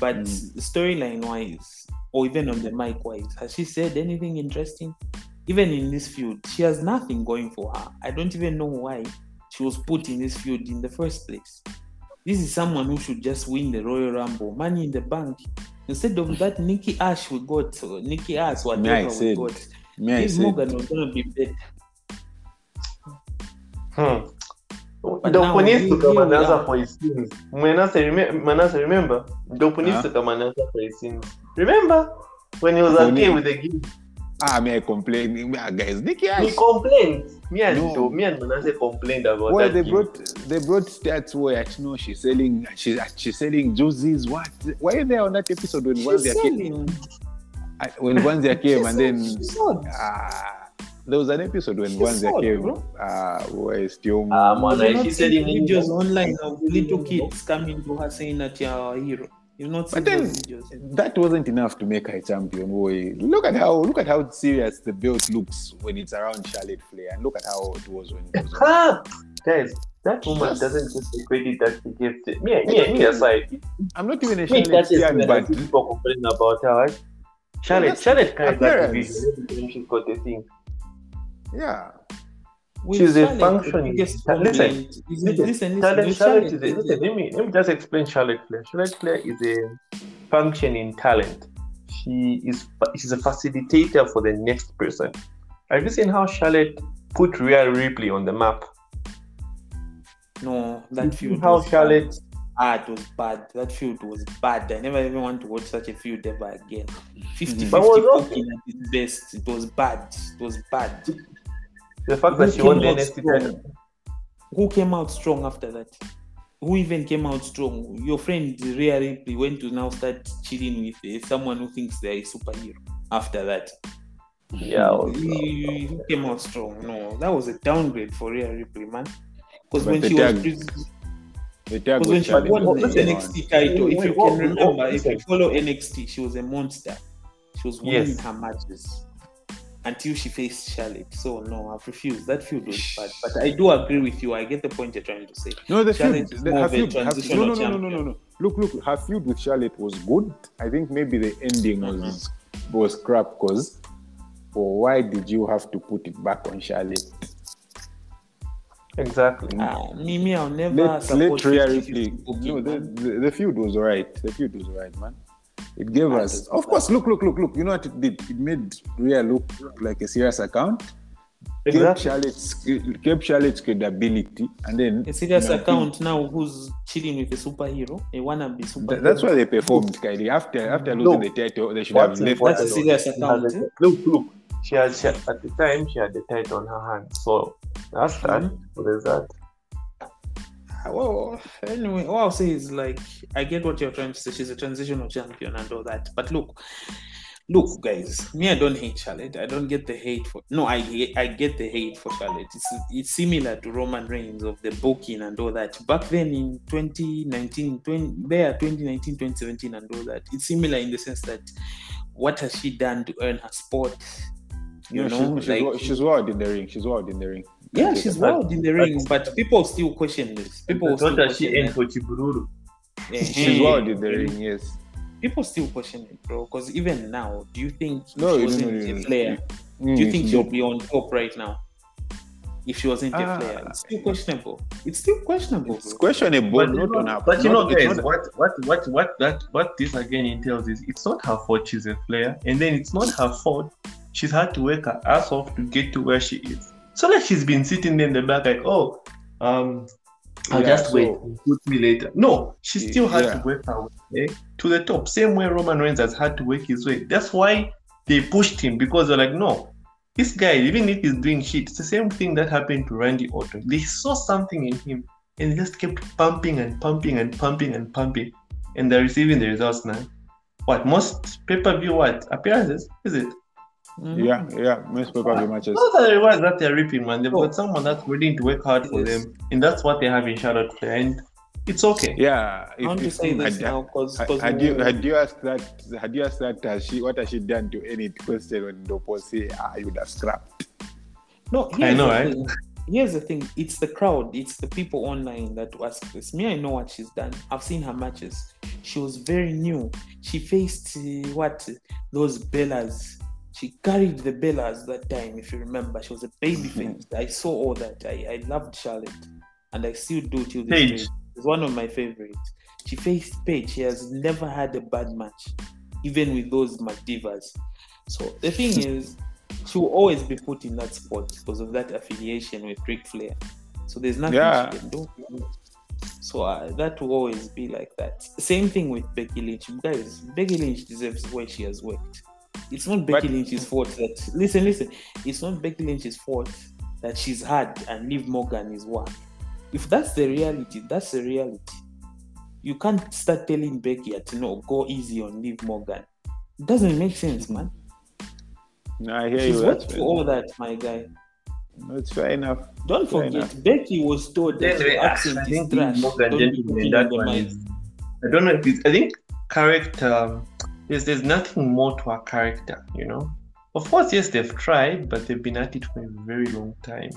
But Mm. storyline wise, or even on the mic wise, has she said anything interesting? Even in this field, she has nothing going for her. I don't even know why she was put in this field in the first place. This is someone who should just win the Royal Rumble, money in the bank. Instead of that Nikki Ash we got, or Nikki Ash, Me, I whatever we said- got, Me, I Liv said, Morgan was gonna be better. Hmm. But Dopu now, needs to here- come and answer for his sins. Manasseh, rem- Manasseh, remember? Dopu needs Huh? to come and answer for his sins. Remember? When he was Who okay with the gift, Ah, me I complain, ah, guys. Nicky he Ash. complained. Me and No. Dopu, me and Manasseh complained about Well, that they gift. brought they brought stats where you know she's selling she's she's selling juices. What? Why are they on that episode when She's Wanzia came? selling. I- When Wanzia came and then She ah, there was an episode when She Wanzia sold, came. bro. Uh, where still Ah, man, You've I- not she said in videos online of little kids coming to her saying that you're our hero. You've not seen But then- that wasn't enough to make her a champion. Boy, look at how look at how serious the belt looks when it's around Charlotte Flair, and look at how it was when it was. On. Guys, that woman Just- doesn't just the credit that she gets. it. Me, me, me aside. I'm not even a Me, Charlotte that is fan, but people complain about her. Right? Charlotte, Yes, Charlotte carries that appearance. every time she's got a thing. yeah, With She's a Charlotte, functioning- the Listen, listen, listen, listen, Charlotte, with Charlotte is a, listen, let me let me just explain Charlotte Flair. Charlotte Flair is a functioning talent. She is she's a facilitator for the next person. Have you seen how Charlotte put Rhea Ripley on the map? No, that see feud. how was Charlotte- bad. Ah, it was bad. That feud was bad. I never even want to watch such a feud ever again. 50 50 But was at its best. It was bad. It was bad. The fact Who that she won the came out NXT strong? title. Who came out strong after that? Who even came out strong? Your friend Rhea Ripley went to now start cheating with uh, someone who thinks they're a superhero. After that, Yeah, also. He- who came out strong? No, that was a downgrade for Rhea Ripley, man. Because when she tag- was the tag Because when she won was the listen, on. NXT title, if you can remember, if you follow NXT, she was a monster. She was winning Yes. her matches until she faced Charlotte. So no, I've refused. That feud was bad. But I do agree with you. I get the point you're trying to say. No, the feud, Charlotte is the, more of a feud, her, no, transitional no, no, no, no, no, no. Look, look, her feud with Charlotte was good. I think maybe the ending was Mm-hmm. was crap because, well, why did you have to put it back on Charlotte? Exactly. Ah, me, me, I'll never Let let support Rhea 50-50 Ripley. No, the, the, the feud was alright. The feud was alright, man. It gave Ah, us, it was of course. Look, look, look, look. You know what it did? It made Rhea look like a serious account. Kept Exactly. Charlotte's kept Charlotte's credibility, and then A serious you know, account now who's chilling with a superhero, a wannabe superhero. Th- that's why they performed, Kylie. After after losing No. the title, they should have What's left. That's a that important alone. serious She account. a- eh? Look, look. She had, she had- at the time she had the title on her hand. So that's that. Mhm. So there's that. Ah, well, anyway, all I'll say is like I get what you're trying to say. She's a transitional champion and all that. But look, look, guys, me, I don't hate Charlotte. I don't get the hate for no, I I get the hate for Charlotte. It's it's similar to Roman Reigns of the booking and all that. Back then in 2019, 20, there 2019, 2017 and all that. It's similar in the sense that what has she done to earn her spot? You No, know, she's, she's, like she's wild in the ring. She's wild in the ring. Yeah, she's but- wild in the ring, but people still question this. People What still does she question end that. for Chibururu? She's Eh-heh. wild in the ring. Yes. People still question it, bro. Because even now, do you think No, she wasn't no, no, a player, Mm, do you think she'll be on top right now? If she wasn't a Ah. player, it's still questionable. It's still questionable, It's bro. questionable, But you not know, on her. but you know, it's guys, what, what, what, what, that, what this again entails is it's not her fault she's a player, and then it's not her fault she's had to work her ass off to get to where she is. So like she's been sitting there in the back, like, oh, um, I'll Yeah, just so- wait, put me later. No, she still had Yeah. to work her way eh, to the top, same way Roman Reigns has had to work his way. That's why they pushed him because they're like, no, this guy, even if he's doing shit, it's the same thing that happened to Randy Orton. They saw something in him and they just kept pumping and pumping and pumping and pumping, and they're receiving the results now. What most pay per view what appearances is it? Mhm. Yeah, yeah. Most pay-per-view matches. Those are the rewards that they're reaping, man. They've Oh. got someone that's willing to work hard for Yes. them, and that's what they have in Charlotte Flair, and it's okay. Yeah. I want to say this had, now because had, had you had you asked that had you asked that has she what has she done to any question when Dopo say ah you would have scrapped. no, I know, the right? thing. Here's the thing: it's the crowd, it's the people online that ask this. Me, I know what she's done. I've seen her matches. She was very new. She faced uh, what those Bellas. She carried the Bellas that time, if you remember. She was a baby face. I saw all that. I, I loved Charlotte, and I still do till this Paige. day. It's one of my favorites. She faced Paige. She has never had a bad match, even with those Madivas. So the thing is, she will always be put in that spot because of that affiliation with Ric Flair. So there's nothing Yeah. she can do. So uh, that will always be like that. Same thing with Becky Lynch. Guys, Becky Lynch deserves where she has worked. It's not Becky But- Lynch's fault that listen, listen. It's not Becky Lynch's fault that she's hard and Liv Morgan is one. If that's the reality, that's the reality. You can't start telling Becky to no go easy on Liv Morgan. It doesn't make sense, man. No, I hear She's you. worked That's for fair. all that, my guy. It's fair enough. Don't Fair forget, enough. Becky was told that Anyway, your I accent is trash. Morgan Don't be that one is. I don't know if it's. I think character. There's there's nothing more to her character, you know. Of course, yes, they've tried, but they've been at it for a very long time.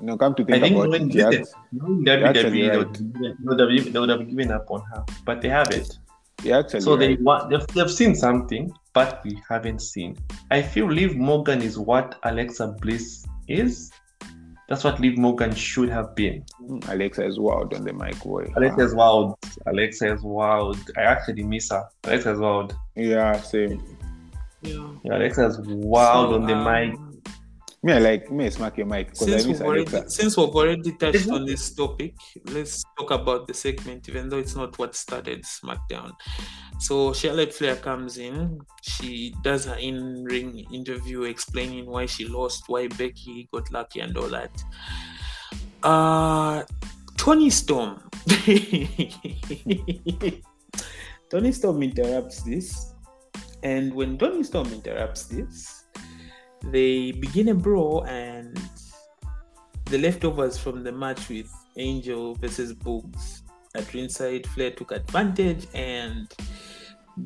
No, come to I think think about when it, yeah, Knowing You're WWE, they right. would, they, would have, they would have given up on her, but they haven't. you're actually So they right. want they've, they've seen something, but we haven't seen. I feel Liv Morgan is what Alexa Bliss is. That's what Liv Morgan should have been. Alexa is wild on the mic, boy. Alexa is wild. Alexa is wild. I actually miss her. Alexa is wild. Yeah, same. Yeah. Yeah, Alexa is wild So, on the um, mic. Me, I like me, smack your mic Since I miss we've, already, since we've already touched on this topic, let's talk about the segment, even though it's not what started SmackDown. So Charlotte Flair comes in, she does her in-ring interview explaining why she lost, why Becky got lucky, and all that. Uh Toni Storm. Toni Storm interrupts this, and when Toni Storm interrupts this, they begin a brawl and the leftovers from the match with Angel versus Boogs at ringside, Flair took advantage and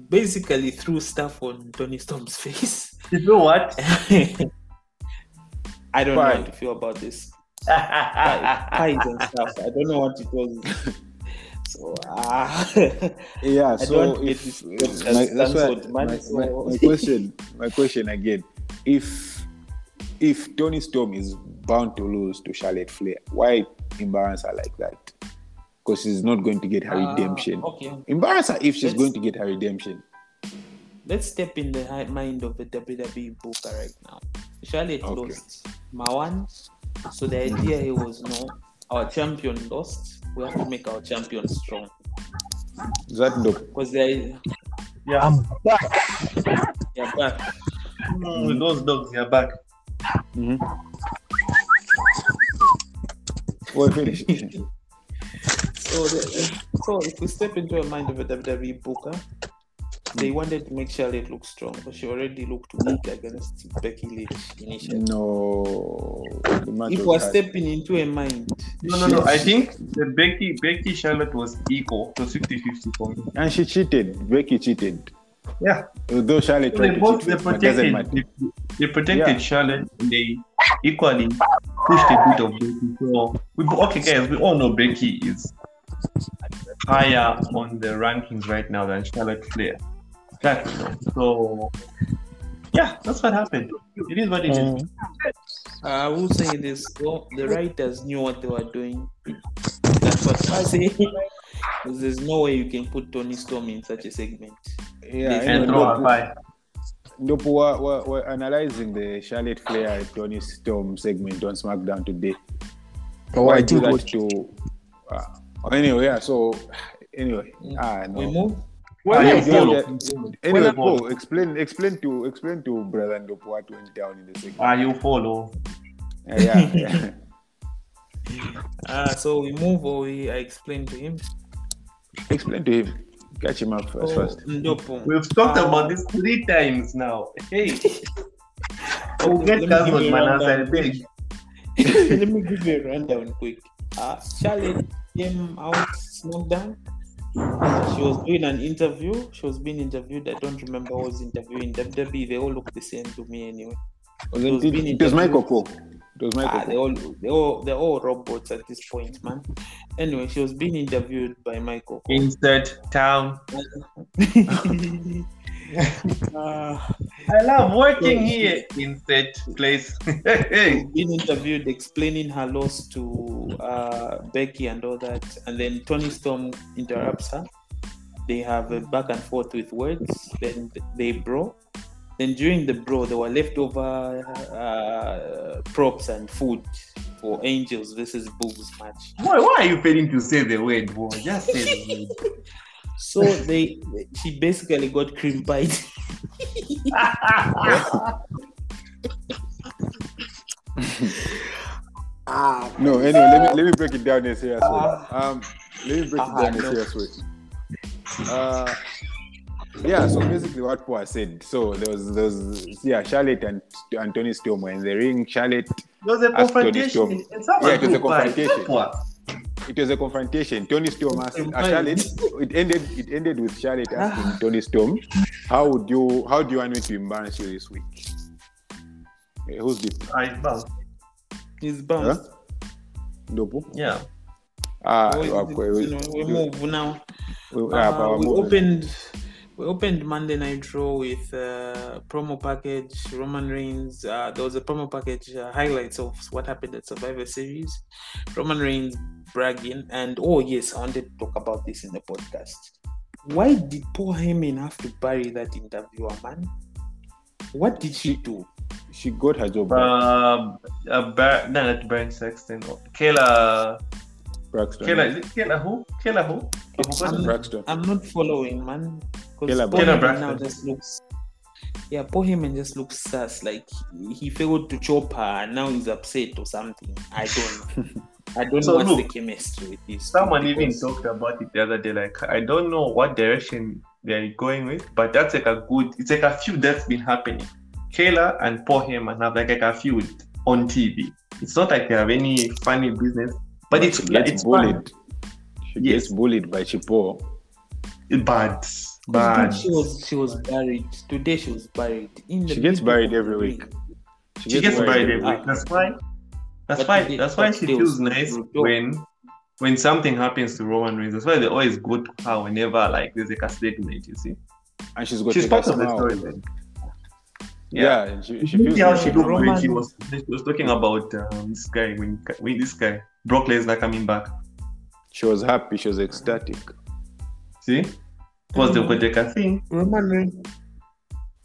basically threw stuff on Toni Storm's face. You know what? I don't know how to feel about this. Pies and stuff. I don't know what it was. So, ah, Yeah, so if, that's cancelled, my, my, my question, my question again, if if Toni Storm is bound to lose to Charlotte Flair, why embarrass her like that? Because she's not going to get her Ah, redemption. okay. Embarrass her if she's Let's- going to get her redemption. let's step in the mind of the WWE booker right now. Charlotte Okay. lost Mawan, so the idea here was no, our champion lost. We have to make our champion strong Is that dope? because they yeah. I'm back. they're back. Mm, those dogs they are back. Mm-hmm. Well, finish. So, the, so if we step into a mind of a WWE booker, they wanted to make Charlotte look strong, but she already looked weak against Becky Lynch initially. no. The match If was we're hard. stepping into a mind, No, no, no. I think the Becky Becky Charlotte was equal. to 50-50 for me. and she cheated. Becky cheated. Yeah. Although Charlotte tried They to both they first, protected they, they protected Yeah. Charlotte and they equally pushed a bit of Becky. So we okay guys, we all know Becky is higher on the rankings right now than Charlotte Flair. That. So yeah, that's what happened. It is what it is. Mm. Uh, I will say this: well, the writers knew what they were doing. That's what I say. Because there's no way you can put Toni Storm in such a segment. Yeah, And And anyway, throw her Dopo- by. Dopo, we're, we're, we're analyzing the Charlotte Flair Toni Storm segment on SmackDown today. Oh, Why I do did that watch. to. Uh, anyway, yeah. So anyway, ah We no. move. Ah, Well, you yeah, follow. Anyway, Well, Paul, explain, explain to, explain to brother Dopo what went down in the segment. Ah, you follow. Uh, yeah, yeah. Ah, so we move or we I explain to him. Explain to him. Catch him up first. So, first. Ndopo. We've talked Ah. about this three times now. Hey, we'll Okay, get let me give cancelled, you a man. As I rundown. Let me give you a rundown quick. Uh, Charlotte came out SmackDown. She was doing an interview. She was being interviewed. I don't remember who was interviewing. WWE, they all look the same to me anyway. Wasn't was it, being it was Michael. Cole. It Ah, they all they all they're all robots at this point, man. Anyway, she was being interviewed by Michael. Cole. Insert town. Ah, I love working here. Insert place. hey. being interviewed explaining her loss to uh, Becky and all that, and then Toni Storm interrupts her. They have a back and forth with words. Then they brawl. Then during the brawl, there were leftover uh, props and food for Angels versus Boogs match. Why, why are you failing to say the word? Bro? Just say the word. So they, she basically got cream pie. ah, No, anyway, let me let me break it down in a serious way. Um, let me break it Ah, down in a no. serious way. Uh, yeah. So basically, what Poa said. So there was there was yeah, Charlotte and and Toni Storm were in the ring. Charlotte, There was a confrontation. Storm. and someone Yeah, it was a confrontation. It was a confrontation. Toni Storm asked uh, Charlotte. It ended. It ended with Charlotte Ah. asking Toni Storm, "How would you? How do you want me to embarrass you this week?" Eh, who's the? I bound. he's Huh? bounced. Ndopo? Yeah. Ah, We- wakwe- you know, we move now. we- Uh, ah, we we- opened we opened Monday Night Raw with uh, promo package Roman Reigns. Uh, there was a promo package uh, highlights of what happened at Survivor Series. Roman Reigns bragging, and oh yes, I wanted to talk about this in the podcast. Why did Paul Heyman have to bury that interviewer, man? What did she do? She got her job back. Um, uh, Bar- no, not Byron Saxton. Kayla. Braxton. Kayla. Is it Kayla who? Kayla who? I forgot. I'm- Braxton. I'm not following, man. Because Kayla Paul Braxton. Now just looks. Yeah, Paul Heyman just looks sus. Like he- he failed to chop her, and now he's upset or something. I don't. I don't So know what's look, the chemistry with this. Someone even talked about it the other day. Like, I don't know what direction they're going with, but that's like a good. It's like a feud that's been happening. Kayla and Paul Heyman have like, like a feud on TV. It's not like they have any funny business, but it's she gets it's bullied. bullied. She Yes. gets bullied by Chipo. bad, Today bad. she was she was buried. Today she was buried. In the She gets buried every week. ring. She gets buried every week. That's why. That's But why. today- That's why she feels was nice when when something happens to Roman Reigns. That's why they always go to her whenever like there's like a segment. You see, And she's got she's part of a the smile. storyline. Yeah, and she, she feels see how like she a looked normal- when she was she was talking about um, this guy when, when this guy Brock Lesnar coming back. She was happy. She was ecstatic. See, was the Mm. Koteka thing? Roman Reigns.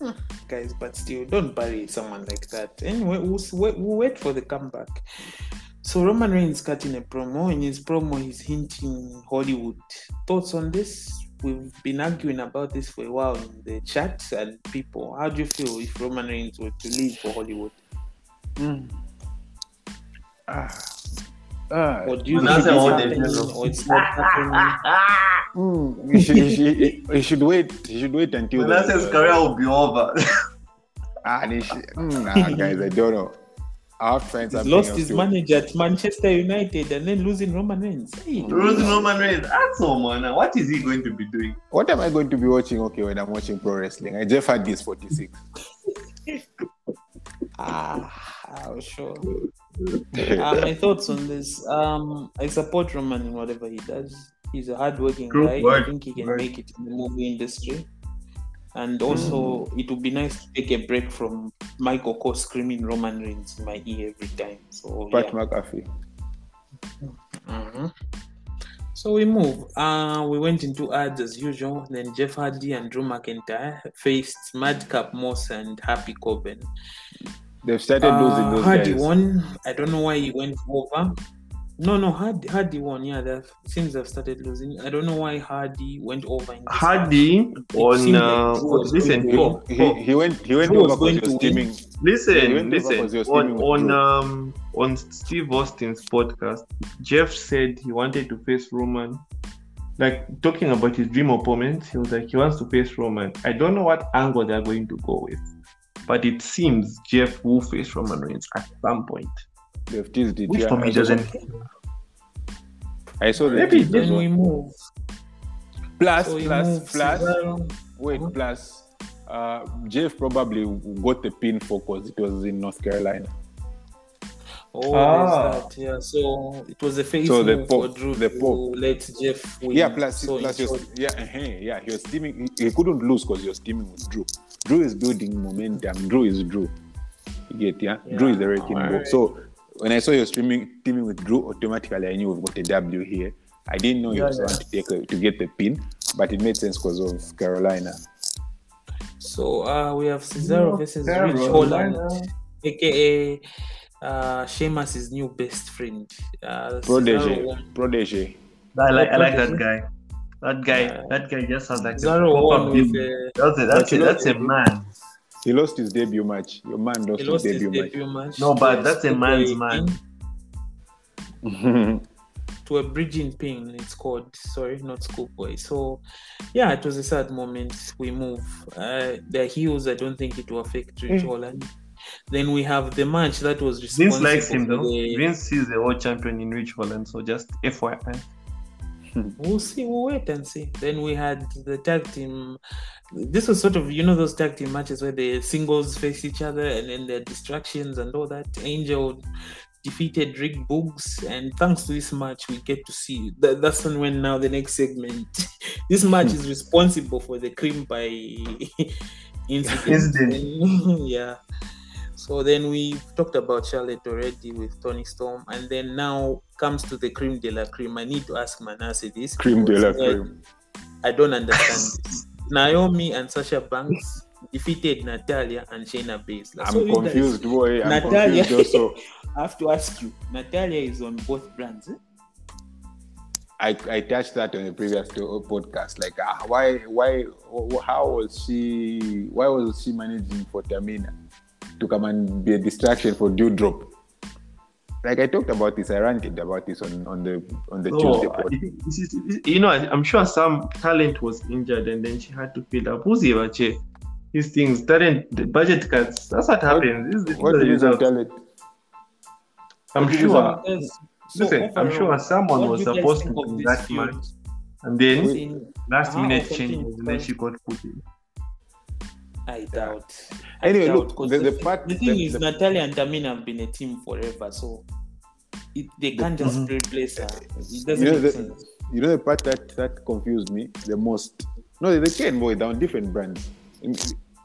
Hmm, Guys, but still, don't bury someone like that. Anyway, we'll, wait, we'll wait for the comeback. So Roman Reigns cutting a promo. In his promo, he's hinting Hollywood. Thoughts on this? We've been arguing about this for a while in the chat and people. How do you feel if Roman Reigns were to leave for Hollywood? Ah. Ah. Or do you And think it's happening or it's not happening? Mm, he, should, he, should, he should wait. He should wait until. the- Manasseh's the- career will be over. Ah, and he should, mm, nah, guys, I don't know. I have He's something lost his to- manager at Manchester United and then losing Roman Reigns. Hey, Losing Roman Reigns. That's all, man. What is he going to be doing? What am I going to be watching? Okay, when I'm watching pro wrestling, I just had this 46. Ah, I'm sure. uh, my thoughts on this. Um, I support Roman in whatever he does. He's a hardworking True, guy. I think he can word. make it in the movie industry. And also, it would be nice to take a break from Michael Kors screaming Roman Reigns in my ear every time. So, Pat yeah. McAfee. Mhm. So we move. Uh, we went into ads as usual. Then Jeff Hardy and Drew McIntyre faced Madcap Moss and Happy Corbin. They've started losing Uh, those Hardy guys. won. I don't know why he went over. No, no, Hardy, Hardy won. Yeah, that seems they've started losing. I don't know why Hardy went over. In. Hardy on seemed like uh, Drew was listen, going to go. He, he went he went Who was over going because he was to win? teaming. Yeah, he listen, went over because he listen. On on um on Steve Austin's podcast, Jeff said he wanted to face Roman. Like talking about his dream opponent, he was like he wants to face Roman. I don't know what angle they're going to go with, but it seems Jeff will face Roman Reigns at some point. They've teased it. Which yeah. for me I saw- doesn't. I saw the Maybe Then we move. Plus, So plus, move plus. Cesaro. Wait, Mhm. plus. Uh, Jeff probably got the pin for because it was in North Carolina. Oh, Ah. that. Yeah, so it was a face So the move Pope- for Drew the to Pope. let Jeff win. Yeah, plus, so plus, he was, was- yeah, uh yeah, he was teaming. He, he couldn't lose because he was teaming with Drew. Drew is building momentum. Drew is Drew. You get yeah. Drew is the wrecking ball. alright. So when I saw you streaming teaming with Drew, automatically I knew we've got a W here. I didn't know you Yeah, was yeah. going to take a, to get the pin, but it made sense because of Carolina. So uh, we have Cesaro versus Ridge Cesaro, Holland, Holland. aka uh, Sheamus' new best friend. Uh, Protege. Cesaro- Protege. I like I like that guy. That guy, Yeah. that guy just has like a Cesaro proper won with, uh, That's a, that's a, that's a man. He lost his debut match. Your man lost, he lost his his debut debut match. No, but that's a man's man. To a bridging pin, it's called. Sorry, not schoolboy. So, yeah, it was a sad moment. We move. Uh, the heels, I don't think it will affect Ridge Mm. Holland. Then we have the match that was Vince responsible likes him though. the- Vince is the world champion in Ridge Holland, so just FYI. Hmm. We'll see. We'll wait and see. Then we had the tag team. This was sort of you know those tag team matches where the singles face each other and then there are distractions and all that. Angel defeated Rick Boogs, and thanks to this match, we get to see that. That's when now the next segment. this match hmm. is responsible for the cream by incident. Yeah. So then we talked about Charlotte already with Toni Storm, and then now comes to the cream de la cream. I need to ask Manasseh this. Cream de la uh, cream. I don't understand this. Naomi and Sasha Banks defeated Natalya and Shayna Baszler. I'm So you guys- confused, boy. I'm Natalya. confused also. I have to ask you. Natalya is on both brands. eh? I, I touched that on the previous podcast. Like, ah, why, why, how was she, why was she managing for Tamina to come and be a distraction for Doudrop? Like I talked about this, I ranted about this on, on the on the oh, Tuesday So, pod. This is, this- you know, I- I'm sure some talent was injured and then she had to fill up. Who's Ivache? These things, talent, the budget cuts. That's what happens. This is the, What the did you result. tell it? I'm what sure. Yes. So Listen, I'm sure someone was do you guys supposed to think of do that feud? match, and then In- last minute okay, change, okay. and then she got put in. I doubt. I Anyway, doubt, look, the- the, part- the thing the- is, the- Natalya and Tamina have been a team forever, so it, they can't just Mhm. replace her. It You doesn't know, make the, sense. you know the part that that confused me the most. No, they can boy. They're on different brands.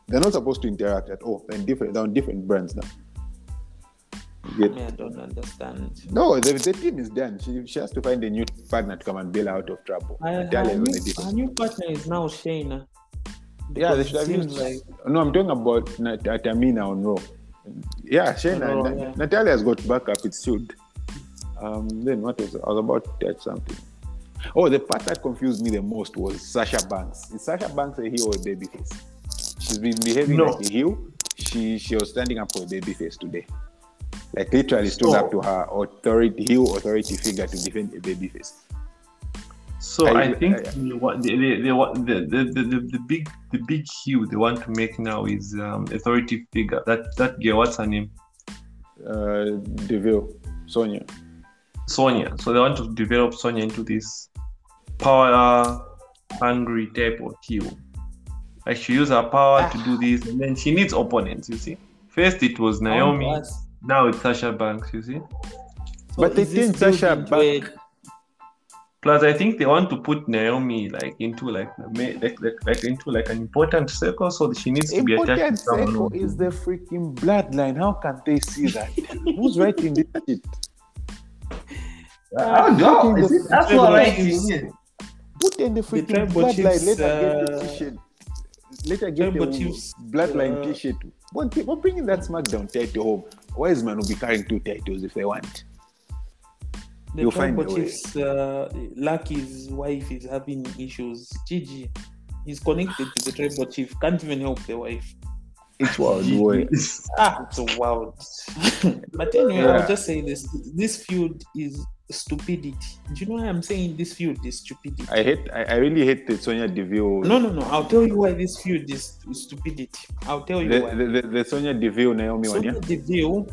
They're not supposed to interact at all. They're different. They're on different brands now. You get- I don't understand. No, the, the team is done. She, she has to find a new partner to come and bail her out of trouble. Natalya her, is on a new, her new partner is now Shayna. Yeah, they should have used. like No, I'm talking about Nat- Tamina on Raw. Yeah, Raw, Na- yeah. Natalya has got backup. It should. Um, then what was I was about to touch something. Oh, the part that confused me the most was Sasha Banks. Is Sasha Banks a heel or a babyface? She's been behaving No. like a heel. She she was standing up for a babyface today. Like literally stood So- up to her authority heel authority figure to defend a babyface. So I- I, think I- the, what the, the, the, what- the, the, the, the, the big the big hue they want to make now is um, authority figure. That that girl, what's her name? Uh, Deville, Sonya. Sonya. So they want to develop Sonya into this power hungry type of heel. Like she use her power to do this, and then she needs opponents. You see, first it was I want to Naomi, ask, now it's Sasha Banks. You see. so But they is this think Sasha built into back- a- Plus, I think they want to put Naomi like into like like, like, like into like an important circle, so she needs to be attached to Important someone. circle who- is the freaking bloodline. How can they see that? Who's writing this shit? I don't know. Put in Is the it- That's freaking what I chiefs. think. Put in the freaking tribal bloodline. chiefs, Let her get uh, the t-shirt. Let her get tribal the chiefs, bloodline uh, t-shirt. What, what bringing that SmackDown title home? Wiseman will be carrying two titles if they want. The You'll find tribal chiefs, uh, Lucky's wife is having issues. Gigi, he's connected to the tribal chief. Can't even help the wife. It's wild, boy. Ah, it's wild. but anyway, Yeah. I'll just say this: this feud is stupidity. Do you know why I'm saying this feud is stupidity? I hate. I, I really hate the Sonya Deville. No, no, no. I'll tell you why this feud is stupidity. I'll tell you The, why. the, the, the Sonya Deville Naomi one, Sonya yeah? Deville,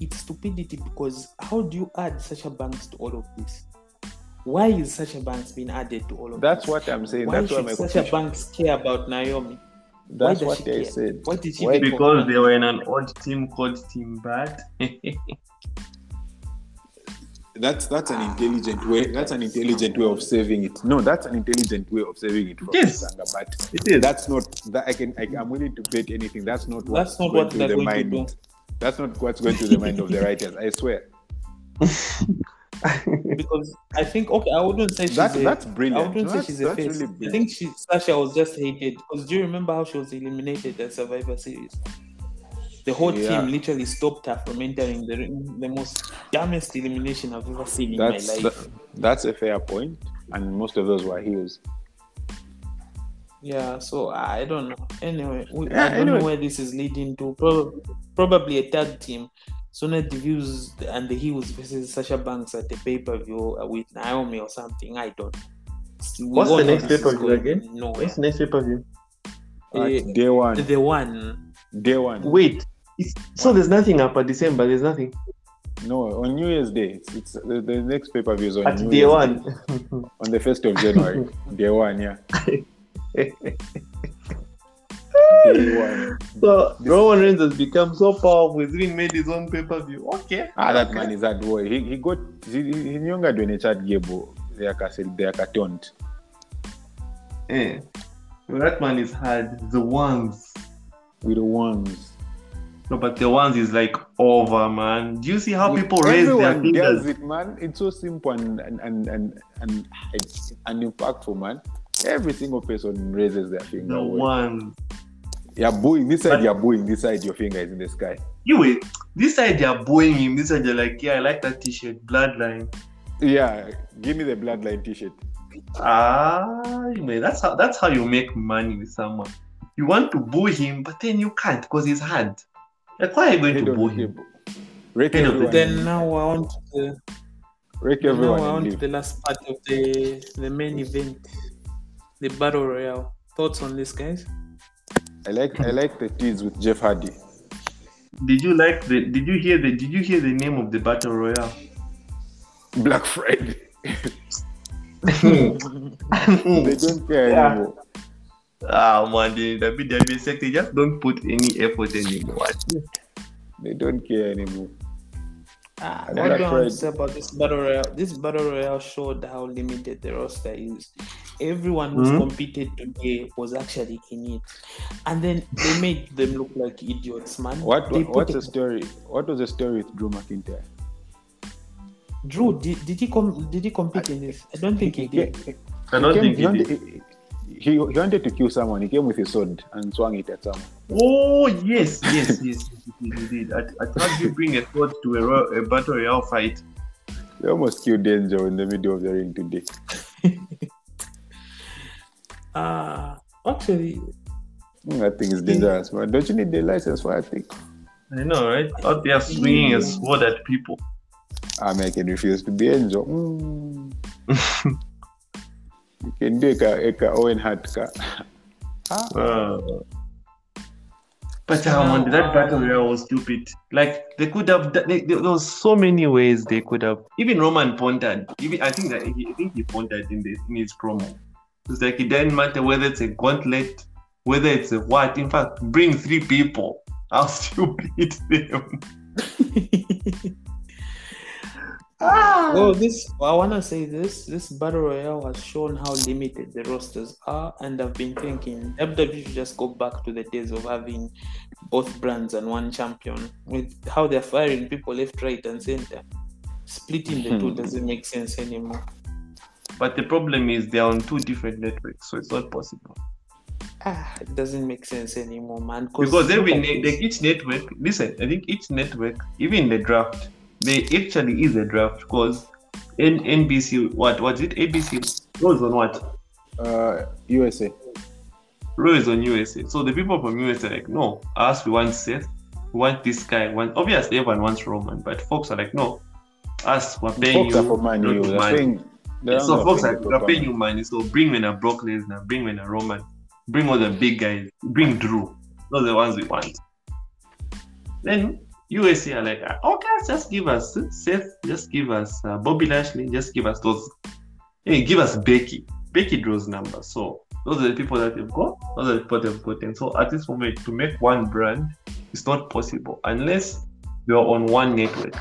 it's stupidity because how do you add Sasha Banks to all of this? Why is Sasha Banks being added to all of this? That's this? what I'm saying. Why That's what should my Sasha confusion. Banks care about Naomi? That's does what she I care? said. What did she Why- because they were in an odd team called Team Bad. That's that's an ah. intelligent way. That's an intelligent way of saving it. No, that's an intelligent way of saving it from Yes. Sanga, but it is. that's not that I can. I, I'm willing to bet anything. That's not what's That's not going what through they're the going to mind. do. That's not what's going through the mind of the writers. I swear. because I think okay, I wouldn't say she's That, a, that's brilliant. I wouldn't say she's a face. really I think she Sasha was just hated. Because do you remember how she was eliminated at Survivor Series? The whole Yeah. team literally stopped her from entering the ring. The most dumbest elimination I've ever seen in That's my life. that- that's a fair point, and most of those were heels. Yeah, so I don't know. Anyway, we, Yeah, I don't anyway. know where this is leading to. Probably, probably a tag team. So now the Deville's and the Heels versus Sasha Banks at the pay per view with Naomi or something. I don't. We What's the next pay-per-view again? No. What's the next pay per view? Uh, Eh, day one, the one. day one. Wait, it's, so there's nothing up at December. There's nothing No, on New Year's Day. It's, it's the, the next pay per view is on at New day Year's one. Day, on the first of January. day one, yeah. So Roman Reigns has become so powerful. He's even made his own pay per view. Okay. Ah, that man is that boy. He, he got he, he nyonga dwene chat gebo yakatont. Eh. Well, that man is hard. The ones. with the ones. No, but the ones is like over, man. Do you see how people raise their does fingers? it, man. It's so simple and and and and and, and impactful, man. Every single person raises their finger. The ones. You're booing this side. But- You're booing this side. Your finger is in the sky. You wait. This side they're booing him. This side they're like, yeah, I like that T-shirt, Bloodline. Yeah, give me the bloodline T-shirt. Ah, man, that's how that's how you make money with someone. You want to boo him, but then you can't because he's hard. Like, why are you going Head to boo him? table. Head everyone. Then now we're on to the Rake now everyone. we're and on to the last part of the the main event, the battle royale. Thoughts on this, guys? I like I like the tease with Jeff Hardy. Did you like the? Did you hear the? Did you hear the name of the battle royale? Black Friday. Hmm. they don't care Yeah. anymore. Ah, man, the WWE sector just don't put any effort anymore. They don't care anymore. Ah, I what do I tried. want to say about this battle royale? This battle royale showed how limited the roster is. Everyone who's Mhm. competed today was actually in it, and then they made them look like idiots, man. What They what's the story? What was the story with Drew McIntyre? Drew? Did, did he com- Did he compete in this? I don't think he did. I don't came- think he, he wanted, did. He, he, he wanted to kill someone. He came with his sword and swung it at someone. Oh yes, yes, yes, he did. He did. I, I thought you bring a sword to a, ro- a battle royale fight. They almost killed Danger in the middle of the ring today. Uh actually, Mm, That thing is dangerous, man. Don't you need the license for that thing? I know, right? Out there swinging a sword at people. I make it refuse to be angel. Mm. you can do a, a Owen Hart car. Uh, but um, man, that battle royale was stupid. Like they could have, done- they, there was so many ways they could have. Even Roman pondered. Even I think that he, I think he pondered in the in his promo. It's like it doesn't matter whether it's a gauntlet, whether it's a what. In fact, bring three people. I'll still beat them. Ah. well, this I wanna say this. This battle royale has shown how limited the rosters are, and I've been thinking WWE should just go back to the days of having both brands and one champion. With how they're firing people left, right, and center, splitting the two Hmm. doesn't make sense anymore. But the problem is they're on two different networks, so it's not possible. Ah, it doesn't make sense anymore, man. Because every look ne- like each network, listen, I think each network, even the draft, they actually is a draft because N- NBC, what was it? ABC, is on what? Uh, USA. Is on USA. So the people from USA are like, no, us we want Seth, we want this guy. Want obviously everyone wants Roman, but Fox are like, no, us we're paying Fox you. are for money. you. They're money. saying, they're so Fox are we're paying you money. So bring when a Brock Lesnar, bring when a Roman, bring all the big guys, bring Drew. Those are the ones we want. Then USA are like, "Ah, okay, just give us Seth, just give us uh, Bobby Lashley, just give us those. Hey, give us Becky. Becky draws numbers. So those are the people that they've got. Those are the people they've gotten. So at this moment, to make one brand, it's not possible unless you're on one network.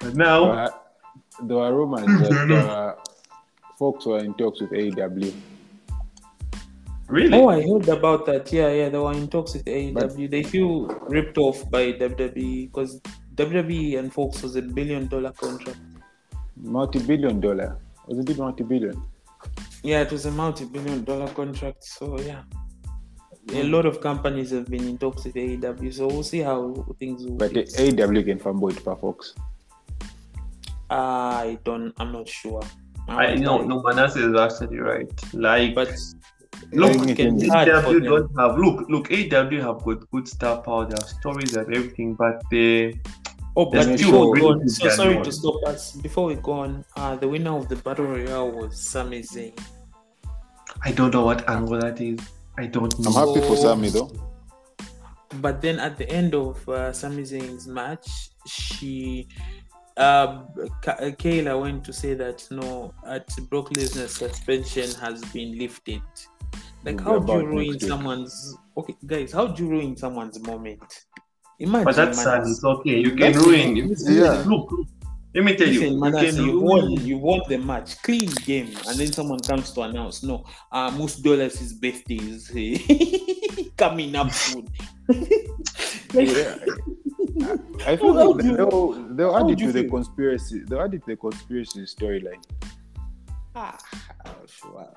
But now, there were rumors that uh, Fox were in talks with AEW. Really, Oh, I heard about that. Yeah, yeah, they were in talks with AEW. But- they feel ripped off by WWE because WWE and Fox was a billion dollar contract. Multi-billion dollar. Wasn't it multi-billion? Yeah, it was a multi billion dollar contract. So, yeah. a mm. lot of companies have been in talks with AEW, so we'll see how things will. But be. the AW can fanboy it for Fox. I don't. I'm not sure. I know no Manasseh is actually right. Like but look, It can be can- hard for AEW don't have look look AEW have got good star power, they have stories and everything, but they Oh, but There's before we go on, so sorry ones. to stop us. Before we go on, uh, the winner of the battle royale was Sami Zayn. I don't know what angle that is. I don't know. I'm happy for Sami though. But then at the end of uh, Sami Zayn's match, she, uh, Ka- uh, Kayla went to say that no, at Brock Lesnar's suspension has been lifted. Like, how do you ruin someone's? Okay, guys, how do you ruin someone's moment? Imagine, But that's man, sad. It's okay. You can That's- ruin. yeah. Look, look. Let me tell you. Listen, You Manasseh, can you won, you won the match, clean game, and then someone comes to announce, no, uh, most dollars his birthday is coming up soon. Like, Yeah. I feel How like they'll, they'll add it to the feel? conspiracy. They'll add it to the conspiracy storyline. ah, sure.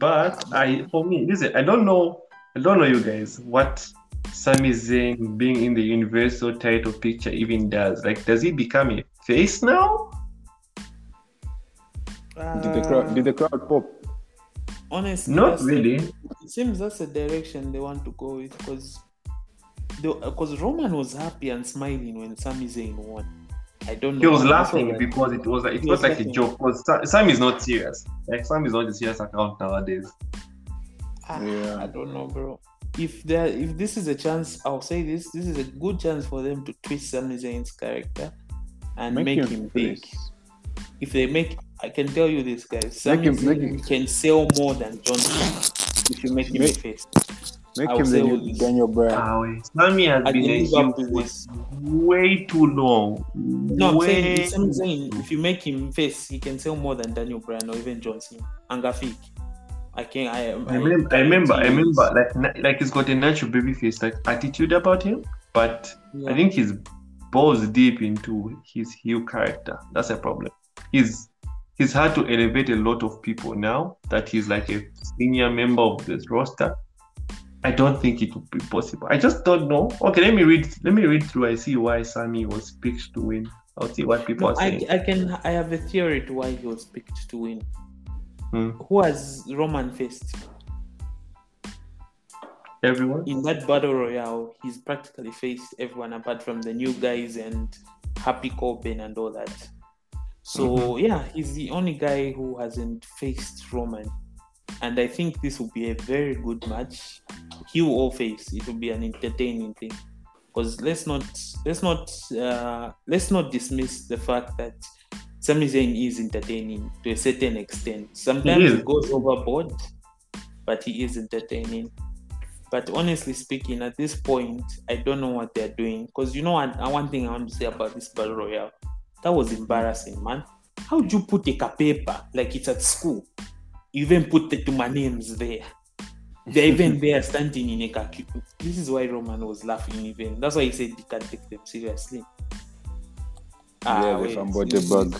But I, for me, listen. I don't know. I don't know you guys. What Sami Zayn being in the Universal title picture even does. Like, does he become a face now? Uh, did the crowd? Did the crowd pop? honestly, Not that's the- really. it seems that's the direction they want to go with because because Roman was happy and smiling when Sami Zayn won. I don't know. He was laughing that. because it was like it was was like a joke. Because Sa- Sam is not serious. Like Sam is not a serious account nowadays. Ah, Yeah. I don't know, bro. If there, if this is a chance, I'll say this: this is a good chance for them to twist Sami Zayn's character and make, him, big. If they make, I can tell you this, guys: Sami him- make him- can sell more than John if you make him Make- a face. Make I him say the new. Daniel Bryan. Wait. Sami has I been can a heel with this. way too long. No, I'm way saying, if Sami Zayn, if you make him face, he can sell more than Daniel Bryan or even John Cena and Gafik. I can. I, I remember, I remember, I remember, like, like he's got a natural baby face, like attitude about him, but Yeah. I think he's balls deep into his heel character. That's a problem. He's he's had to elevate a lot of people now that he's like a senior member of this roster. I don't think it would be possible. I just don't know. Okay, let me read. Let me read through. I see why Sami was picked to win. I'll see what people No, are I, saying. I can. I have a theory to why he was picked to win. Hmm. Who has Roman faced Everyone. in that battle royale? He's practically faced everyone apart from the new guys and Happy Corbin and all that. So Mm-hmm. yeah, he's the only guy who hasn't faced Roman, and I think this will be a very good match. He will all face. It will be an entertaining thing. Because let's not let's not uh, let's not dismiss the fact that Sami Zayn is entertaining to a certain extent. Sometimes he goes overboard, but he is entertaining. But honestly speaking, at this point, I don't know what they're doing. Because you know what? uh, One thing I want to say about this battle royale, that was embarrassing, man. How would you put a paper like it's at school? You even put the two my names there. They're even there standing in a khaki. This is why Roman was laughing even. That's why he said he can't take them seriously. Yeah, they wait, fumbled the bug.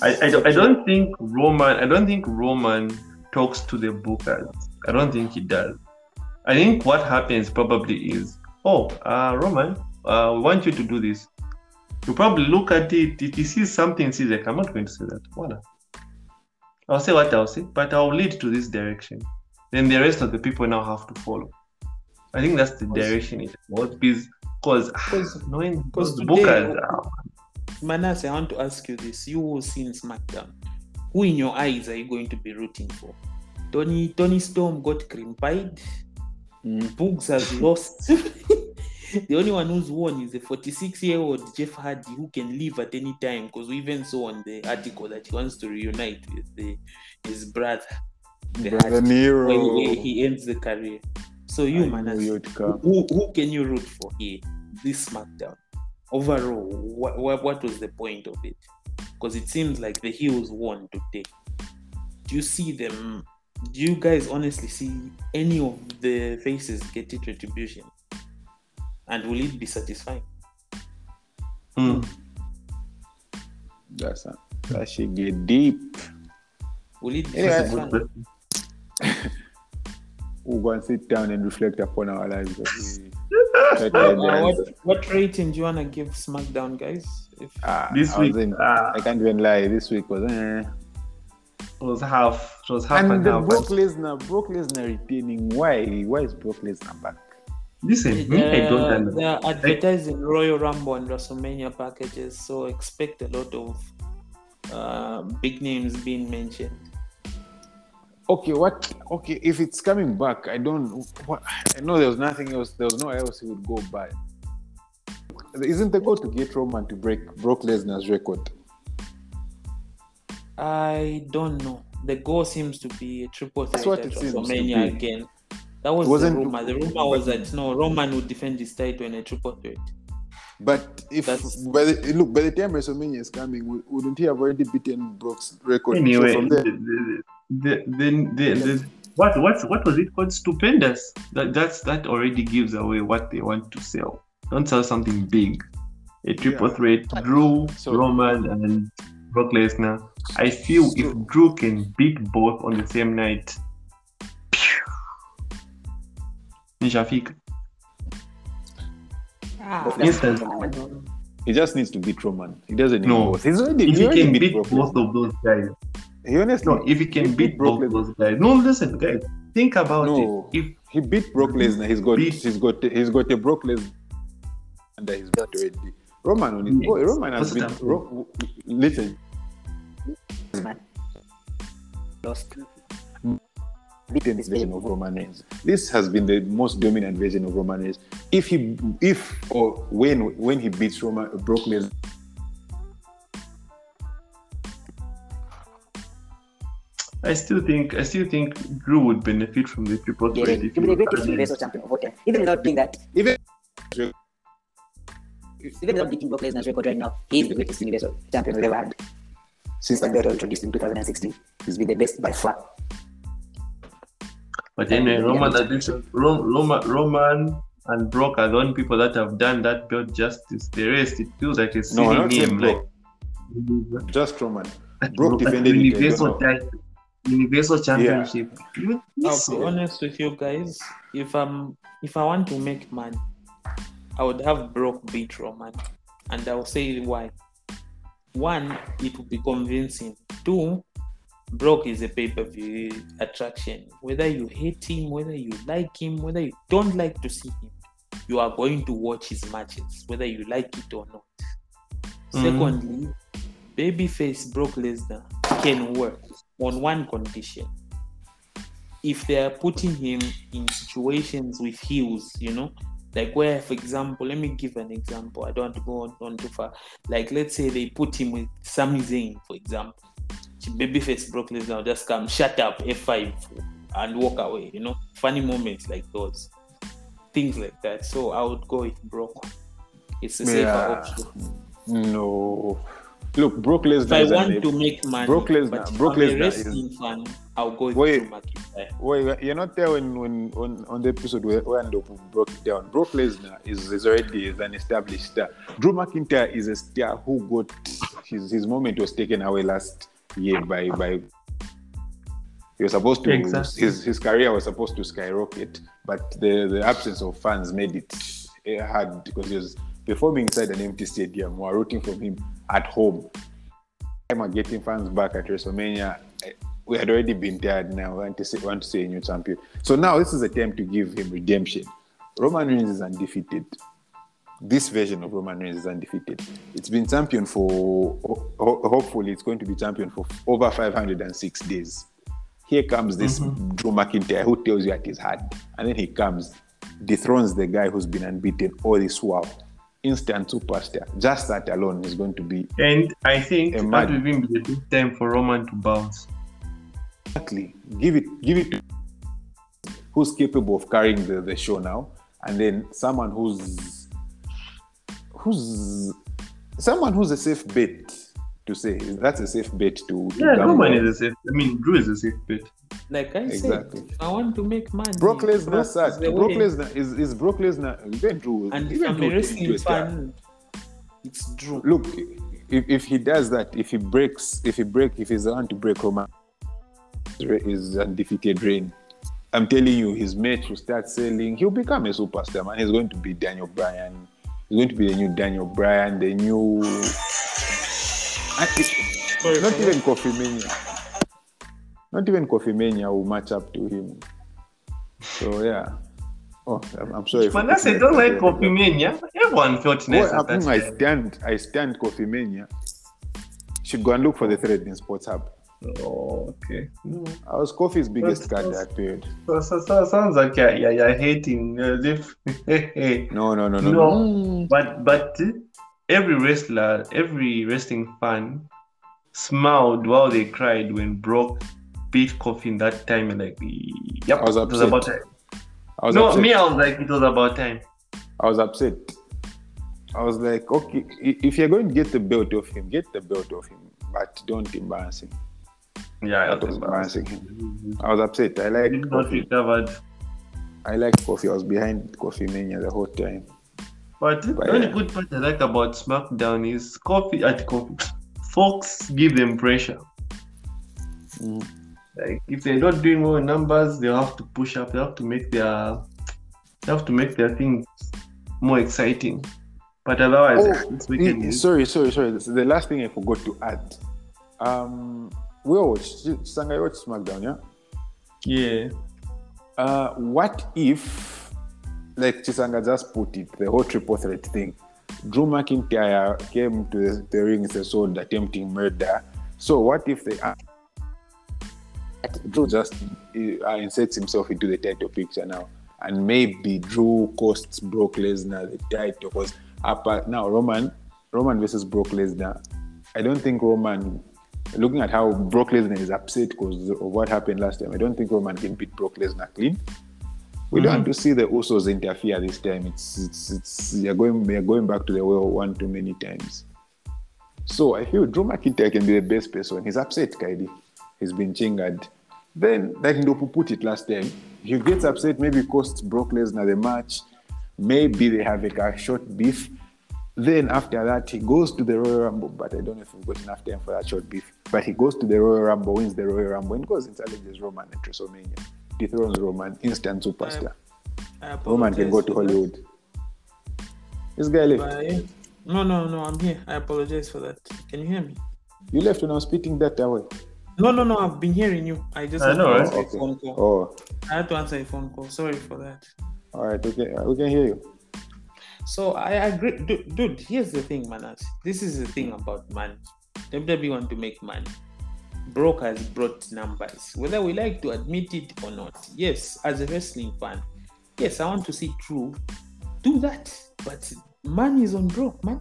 I, I, don't, I don't think Roman. I don't think Roman talks to the bookers. I don't think he does. I think what happens probably is, oh, uh, Roman, uh, we want you to do this. You probably look at it. If he sees something, sees like, I'm not going to say that. What? I'll say what I'll say, but I'll lead to this direction. Then the rest of the people now have to follow. I think that's the direction it was because Because- knowing because those today- bookers, uh, Manasseh, I want to ask you this. You who seen SmackDown. Who in your eyes are you going to be rooting for? Toni Toni Storm got cream pied. Mm. Boogs has lost. the only one who's won is a 46 year old Jeff Hardy who can leave at any time because we even saw on the article that he wants to reunite with the, his brother. The Brother Hardy, Nero. when he, he ends the career. So you, I Manasseh, who, who can you root for here? This SmackDown. Overall, what, what, what was the point of it? Because it seems like the heels won today. Do you see them? Do you guys honestly see any of the faces getting retribution? And will it be satisfying? hmm. That's a, that should get deep. Will it be Yeah. That's a good satisfying? we'll go and sit down and reflect upon our lives. as we try to Uh, advance. what, what rating do you wanna give SmackDown, guys? If Ah, This I week, in- ah. I can't even lie. This week was. Eh. It was half. It was half and, And the half. Brock Lesnar, Brock Lesnar retaining. Why? Why is Brock Lesnar back? Listen, me, I don't They're, understand. they're advertising Royal Rumble and WrestleMania packages, so expect a lot of uh, big names being mentioned. Okay, what? Okay, if it's coming back, I don't. What, I know there was nothing else. There was nowhere else he would go by. Isn't the goal to get Roman to break Brock Lesnar's record? I don't know. The goal seems to be a triple That's threat what it WrestleMania again. That was Wasn't- the rumor. The rumor was that no, Roman would defend his title in a triple threat. But if That's- by the, look by the time WrestleMania is coming, wouldn't he have already beaten Brock's record? Anyway, so from there, the, the, the, the, the, what what what was it called? Stupendous. That that's that already gives away what they want to sell. Don't sell something big. A triple Yeah. threat: Drew, So- Roman, and Brock Lesnar. I feel if Drew can beat both on the same night, Nishafika. Both Instant. Lesnar. he just needs to beat Roman. He doesn't need No. both. He's already, If he he already can beat beat both of those guys, He honestly, no. If he can he beat Brock both Lesnar. those guys, no. Listen, guys, think about No. it. If He beat Brock Lesnar. He's got Beat- he's got he's got a Brock Lesnar under his belt already. Roman on his Yes. boy, Roman has That's been what I'm saying. Ro- listen. Man. Lost. Beaten this version of Roman Reigns. This has been the most dominant version of Roman Reigns. If he if or when when he beats Roman Brock Lesnar. I still think I still think Drew would benefit from the triple Yeah, threat he if will be the he greatest was Universal champion of all time. Even without doing that, Even even without beating Brock Lesnar's record right now, he is the greatest Universal champion we've ever had. Since the belt was introduced in 2016, he's been the best by far. But anyway, Roman, that is- Ro- Roman, Roman and Brock are the only people that have done that belt justice. The rest, it feels like a silly no, not name. even Like just Roman. Brock Brock defended it, Universal don't title, Universal Championship. You- I'll be honest with you guys. If I'm if I want to make money, I would have Brock beat Roman, and I'll say why. One, it would be convincing. Two, Brock is a pay-per-view attraction. Whether you hate him, whether you like him, whether you don't like to see him, you are going to watch his matches, whether you like it or not. Mhm. Secondly, babyface Brock Lesnar can work on one condition. If they are putting him in situations with heels, you know, like where, for example, let me give an example. I don't want to go on, on too far. Like, let's say they put him with Sami Zayn, for example. Babyface Brock Lesnar just come, shut up, F5, and walk away, you know, funny moments like those, things like that. So I would go with Brock. It's a safer Yeah. option. No. Look, Brock Lesnar If I want to make money, Brock Lesnar- Brock Lesnar is- fan, I'll go with Wait. Drew McIntyre. Wait, you're not there when, when on, on the episode where, where broke it down. Brock Lesnar is, is already is an established star. Drew McIntyre is a star who got his, his moment was taken away last year by by. He was supposed to Exactly. his his career was supposed to skyrocket, but the, the absence of fans made it eh, hard because he was performing inside an empty stadium. We were rooting for him at home. Of getting fans back at WrestleMania, eh, we had already been tired now. We want to say, want to see a new champion. So now this is a time to give him redemption. Roman Reigns is undefeated. This version of Roman Reigns is undefeated. It's been champion for, ho- ho- hopefully, it's going to be champion for over 506 days. Here comes this mm-hmm. Drew McIntyre who tells you at his heart. And then he comes, dethrones the guy who's been unbeaten all this while. Instant superstar. Just that alone is going to be And I think that will even be a good time for Roman to bounce. Exactly. Give it, give it to who's capable of carrying the, the show now, and then someone who's who's someone who's a safe bet to say that's a safe bet to, to Yeah, gamble Roman is a safe. I mean, Drew is a safe bet. Like I Exactly. said, if I want to make money. Brock Lesnar Brock sat. is the Brock way. Lesnar is, is Brock Lesnar even Drew And even I'm Drew a turned wrestling a fan, it's Drew. Look, if, if he does that, if he breaks, if he break, if he's the one to break Roman his undefeated reign, I'm telling you, his match will start selling. He'll become a superstar, man. He's going to be Daniel Bryan. He's going to be the new Daniel Bryan, the new. Ah, sorry not even KofiMania. Not even KofiMania will match up to him. So yeah. Oh, I'm, I'm sorry. for Manasseh putting don't like. KofiMania. Everyone felt nice Well, I, I stand. I stand KofiMania. Should go and look for the thread in Sports Hub. Oh, okay. Hmm. No. I was Kofi's biggest That's- card that's- that period. So, so, so sounds like you're, you're, you're hating as if No, no, no, no, No. no. but but every wrestler every wrestling fan smiled while they cried when Brock beat Kofi in that time and like yep I was it was upset. about time. I was no upset. me I was like it was about time I was upset. I was like, okay, if you're going to get the belt off him, get the belt off him, but don't embarrass him. Yeah That was embarrassing him. I was upset. I like not Kofi. recovered I like Kofi. I was behind KofiMania the whole time. but the only yeah. good part I like about SmackDown is Coffee at Coffee Fox give them pressure Mm. like if they're not doing well in numbers they'll have to push up they have to make their they have to make their things more exciting but otherwise Oh, this weekend sorry, sorry, sorry. This is the last thing I forgot to add. Um, we all watched Sanga watched SmackDown, yeah. yeah Uh, what if, like Chisanga just put it, the whole triple threat thing? Drew McIntyre came to the, the ring with a sword attempting murder. So what if they are Drew just uh, inserts himself into the title picture now, and maybe Drew costs Brock Lesnar the title because up now Roman Roman versus Brock Lesnar. I don't think Roman. Looking at how Brock Lesnar is upset because of what happened last time, I don't think Roman can beat Brock Lesnar clean. We mm-hmm. don't want to see the Usos interfere this time. It's it's it's you're going you're going back to the well one too many times. So I feel Drew McIntyre can be the best person. He's upset, Kaidi. He's been chingered. Then, like Ndopu put it last time, he gets upset, maybe costs Brock Lesnar the match. Maybe they have like a short beef. Then after that, he goes to the Royal Rumble, but I don't know if we've got enough time for that short beef. But he goes to the Royal Rumble, wins the Royal Rumble, and goes and challenges Roman at WrestleMania. Dethrones Roman, instant superstar. I Roman can go to for that. Hollywood. This guy left. But. No, no, no, I'm here. I apologize for that. Can you hear me? You left when I was spitting that away. No, no, no, I've been hearing you. I just I had know, to right? answer a Okay. phone call. Oh, I had to answer a phone call. Sorry for that. all right. Okay, we can hear you. So I agree, dude. dude here's the thing, Manas. This is the thing about money. WWE want to make money. Brock has brought numbers, whether we like to admit it or not. Yes, as a wrestling fan, yes, I want to see Drew do that, but money is on Brock, man.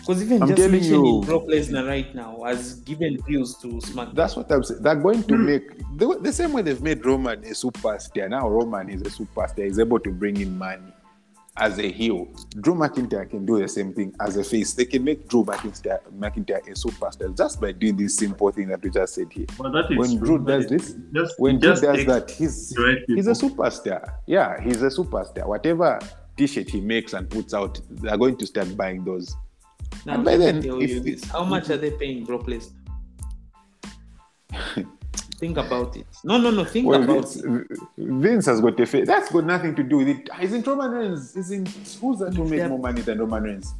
Because even I'm just mentioning you. Brock Lesnar right now has given views to SmackDown. That's what I'm saying. They're going to hmm. make the, the same way they've made Roman a superstar. Now Roman is a superstar. He's able to bring in money as a heel. Drew McIntyre can do the same thing as a face. They can make Drew McIntyre, McIntyre a superstar just by doing this simple thing that we just said here. Well, that is When true, Drew does this, just, When Drew just does that, he's he's a superstar. Yeah, he's a superstar. Whatever t-shirt he makes and puts out, they're going to start buying those. Now, And by then, tell if you this. How much are they paying Brock Lesnar? think about it. No, no, no. Think Well, about Vince, it. Vince has got a face. That's got nothing to do with it. Isn't Roman Reigns? Isn't who's that who made Yeah. more money than Roman Reigns?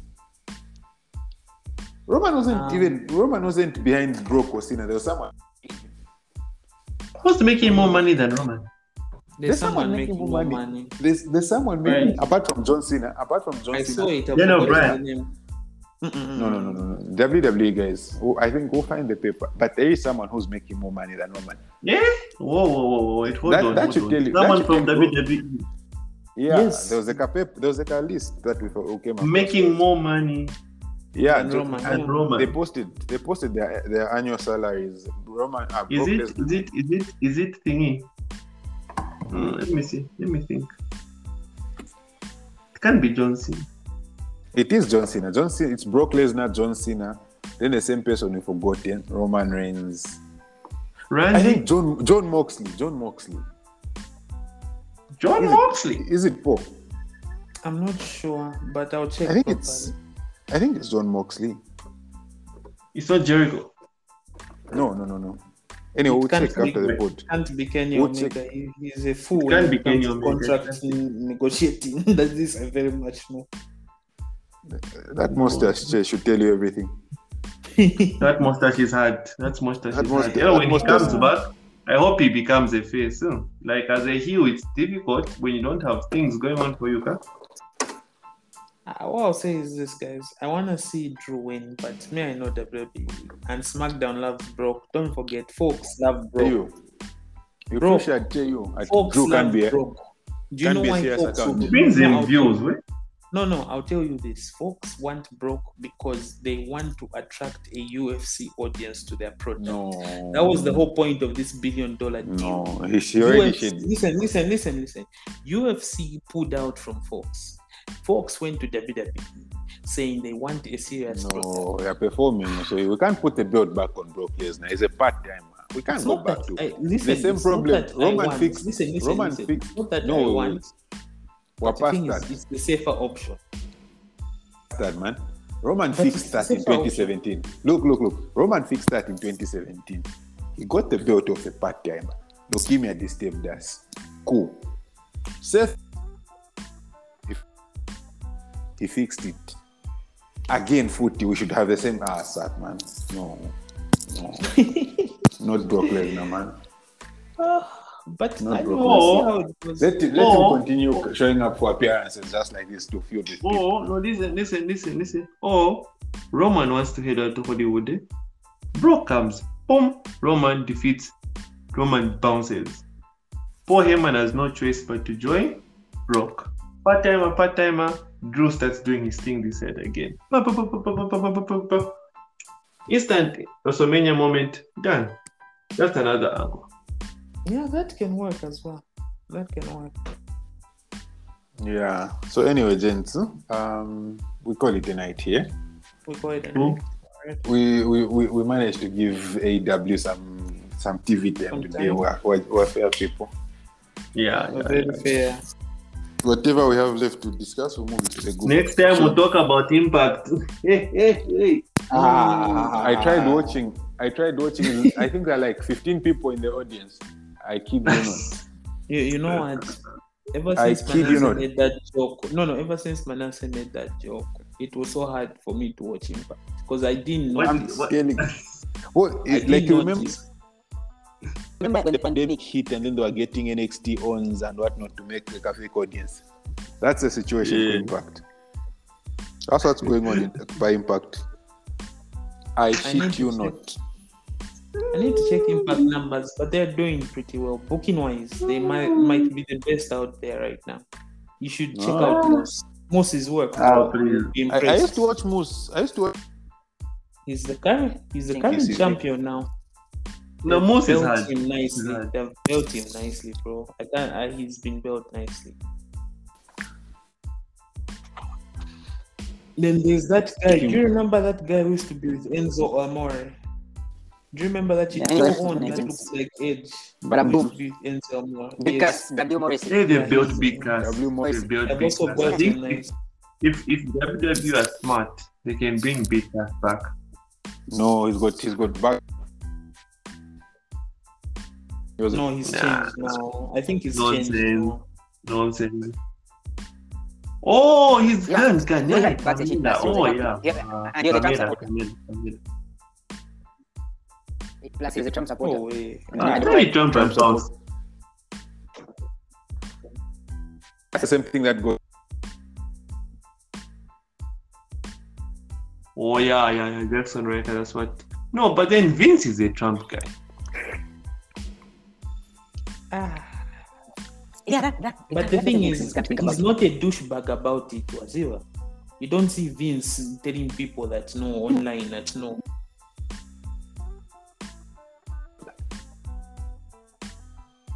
Roman wasn't Um, even Roman wasn't behind Brock or Cena. There was someone. Who's making more money than Roman? There's someone making more money. There's there's someone making Right. apart from John Cena. Apart from John I Cena. saw it. I Yeah, no. No, no, no, no, no. WWE guys. I think we'll find the paper. But there is someone who's making more money than Roman. Yeah. Whoa, whoa, whoa, whoa. Wait, hold That- on. that hold should on. tell you- Someone from tell WWE Yeah, Yes. there was like a pep, there was like a list that we who came across. making more money yeah, than Jo- Roman, and. Roman. They posted they posted their their annual salaries. Roman uh, Is Brock it? Lesnar- Is it? Is it? Is it thingy? Hmm, let me see. Let me think. It can't be John Cena. It is John Cena. John Cena. It's Brock Lesnar, John Cena. Then the same person we forgotten, Roman Reigns. I think John Jon Moxley. Jon Moxley. John is Moxley. Is it Paul? I'm not sure, but I'll check. I think properly. it's I think it's Jon Moxley. It's not Jericho. No, no, no, no. Anyway, It we'll can't check after the be- pod. Can't be Kenny We'll. Omega. He, he's a fool can't be Kenny Omega. contracting, negotiating. that this I very much know. That mustache should tell you everything. That mustache is hard. That mustache That is mustache- hard. Yeah, when he comes back, I hope he becomes a face. huh? Like as a heel, it's difficult when you don't have things going on for you. Huh? Uh, what I'll say is this, guys. I want to see Drew win, but me, I know WWE and SmackDown loves Brock. Don't forget, Fox love Brock. You. You Bro. push I tell you. I- Folks Drew love can be a, Brock. Do you can know be a why serious folks account. would- It brings No, him views. tell Right? No, no, I'll tell you this. Fox want Brock because they want to attract a UFC audience to their product. No. That was the whole point of this billion dollar deal. No, he already UFC, should. listen, listen, listen, listen. UFC pulled out from Fox. Fox went to WWE saying they want a serious product. No, they are performing. So we can't put the belt back on Brock Lesnar. He's a part timer. We can't It's go back that to I, listen, the same problem. Roman fixed. Listen, listen, Roman listen. fixed. Not that No, I want. We're but the past thing is, it's the safer option. that, man. Roman But fixed that in safer option. 2017. Look, look, look. Roman fixed that in 2017. He got the belt of a part timer. No, give me a disturbed us. Cool. Seth, if he fixed it. Again, footy, we should have the same ah, ass, that man. No, no. Not Brock Lesnar, man. Oh. But no, I don't know. Let, him, let him continue showing up for appearances just like this to feel this. Oh, no, listen, listen, listen, listen. Oh, Roman wants to head out to Hollywood. Bro comes, boom, Roman defeats, Roman bounces. Poor Heyman has no choice but to join Brock. Part timer, part timer, Drew starts doing his thing this head again. Instant WrestleMania moment, done. That's another angle. Yeah, that can work as well. That can work. Yeah. So anyway, gents, um, we call it a night here. We go ahead and Cool. We we, we, we managed to give AEW some some TV time today. time. We're, we're, we're fair people. Yeah. We're yeah, very yeah. fair. Whatever we have left to discuss, we'll move to the group. Next time we'll talk about impact. hey, hey, hey. Ah, I tried watching. I tried watching. I think there are like 15 people in the audience. I kid you not. You, you know uh, what? Ever I since kid you Manasseh not. made that joke, no, no. Ever since Manasseh made that joke, it was so hard for me to watch Impact because I didn't What- notice. what- Telling. Well, it, like didn't you remember. Remember when the pandemic hit and then they were getting NXT ons and whatnot to make the Catholic audience. That's the situation for Impact. That's what's going on in, by Impact. I need shit you check. not. I need to check Impact numbers, but they're doing pretty well. Booking wise, they might might be the best out there right now. You should check out Ah. Moose. Moose's work. Ah, please. I, I used to watch Moose. I used to watch. He's the current. He's the current he's- he's- champion now. No, They've Moose is built hard. him nicely. hard. They've built him nicely, bro. I can't. I, he's been built nicely. Then there's that guy. Do you remember that guy who used to be with Enzo Amore? Do you remember that Yeah, you Enzo on Amore. that looks like Edge? But I'm Who used boom. to be with Because Yes. W Morrison. Hey, they Yeah, built he's- Big Cass. W. Morris. They built They've Big Cass. Built think if, nice. if if WWE are smart, they can bring Big Cass back. No, he's got he's got back. He was No, he's Nah. changed now. I think he's changed Nonsense. now. Nonsense. Oh, his Yeah. hands can Yeah, yeah, backstage Oh yeah. yeah. Yeah, Uh, Camila. Camila, Camila. Plus, he's a Trump Oh supporter. wait. And Ah, and very Trump Trump and That's the same thing that goes. Oh yeah, yeah, yeah. Jaxson Ryker. That's what. No, but then Vince is a Trump guy. Ah. Yeah, that, that, But that- the thing is, sense. Can't think he's not a douchebag about it, Wazira. You don't see Vince telling people that no online that no.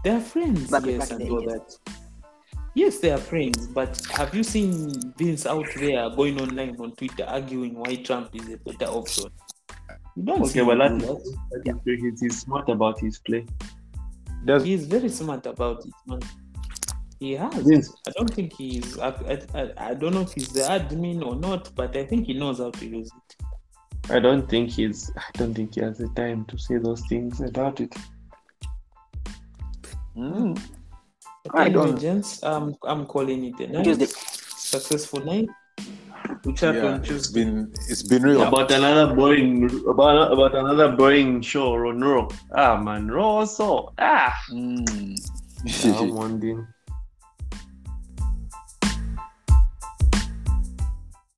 They are friends, Back- yes, back and then, all yes. that. Yes, they are friends, but have you seen Vince out there going online on Twitter arguing why Trump is a better option? You don't see Okay, well him that do is that is- he's, he's smart about his play. Does He's very smart about it, man. He has. Vince. I don't think he's. I, I, I- I don't know if he's the admin or not, but I think he knows how to use it. I don't think he's. I don't think he has the time to say those things about it. Mm. I I don't don't- gents. I'm I'm calling it a night. Tuesday. Successful night. Which happened Yeah, it's Tuesday. been it's been real. About another boring, about, about another boring show on Raw. Ah man, Raw also. Ah, Mm. I'm wondering.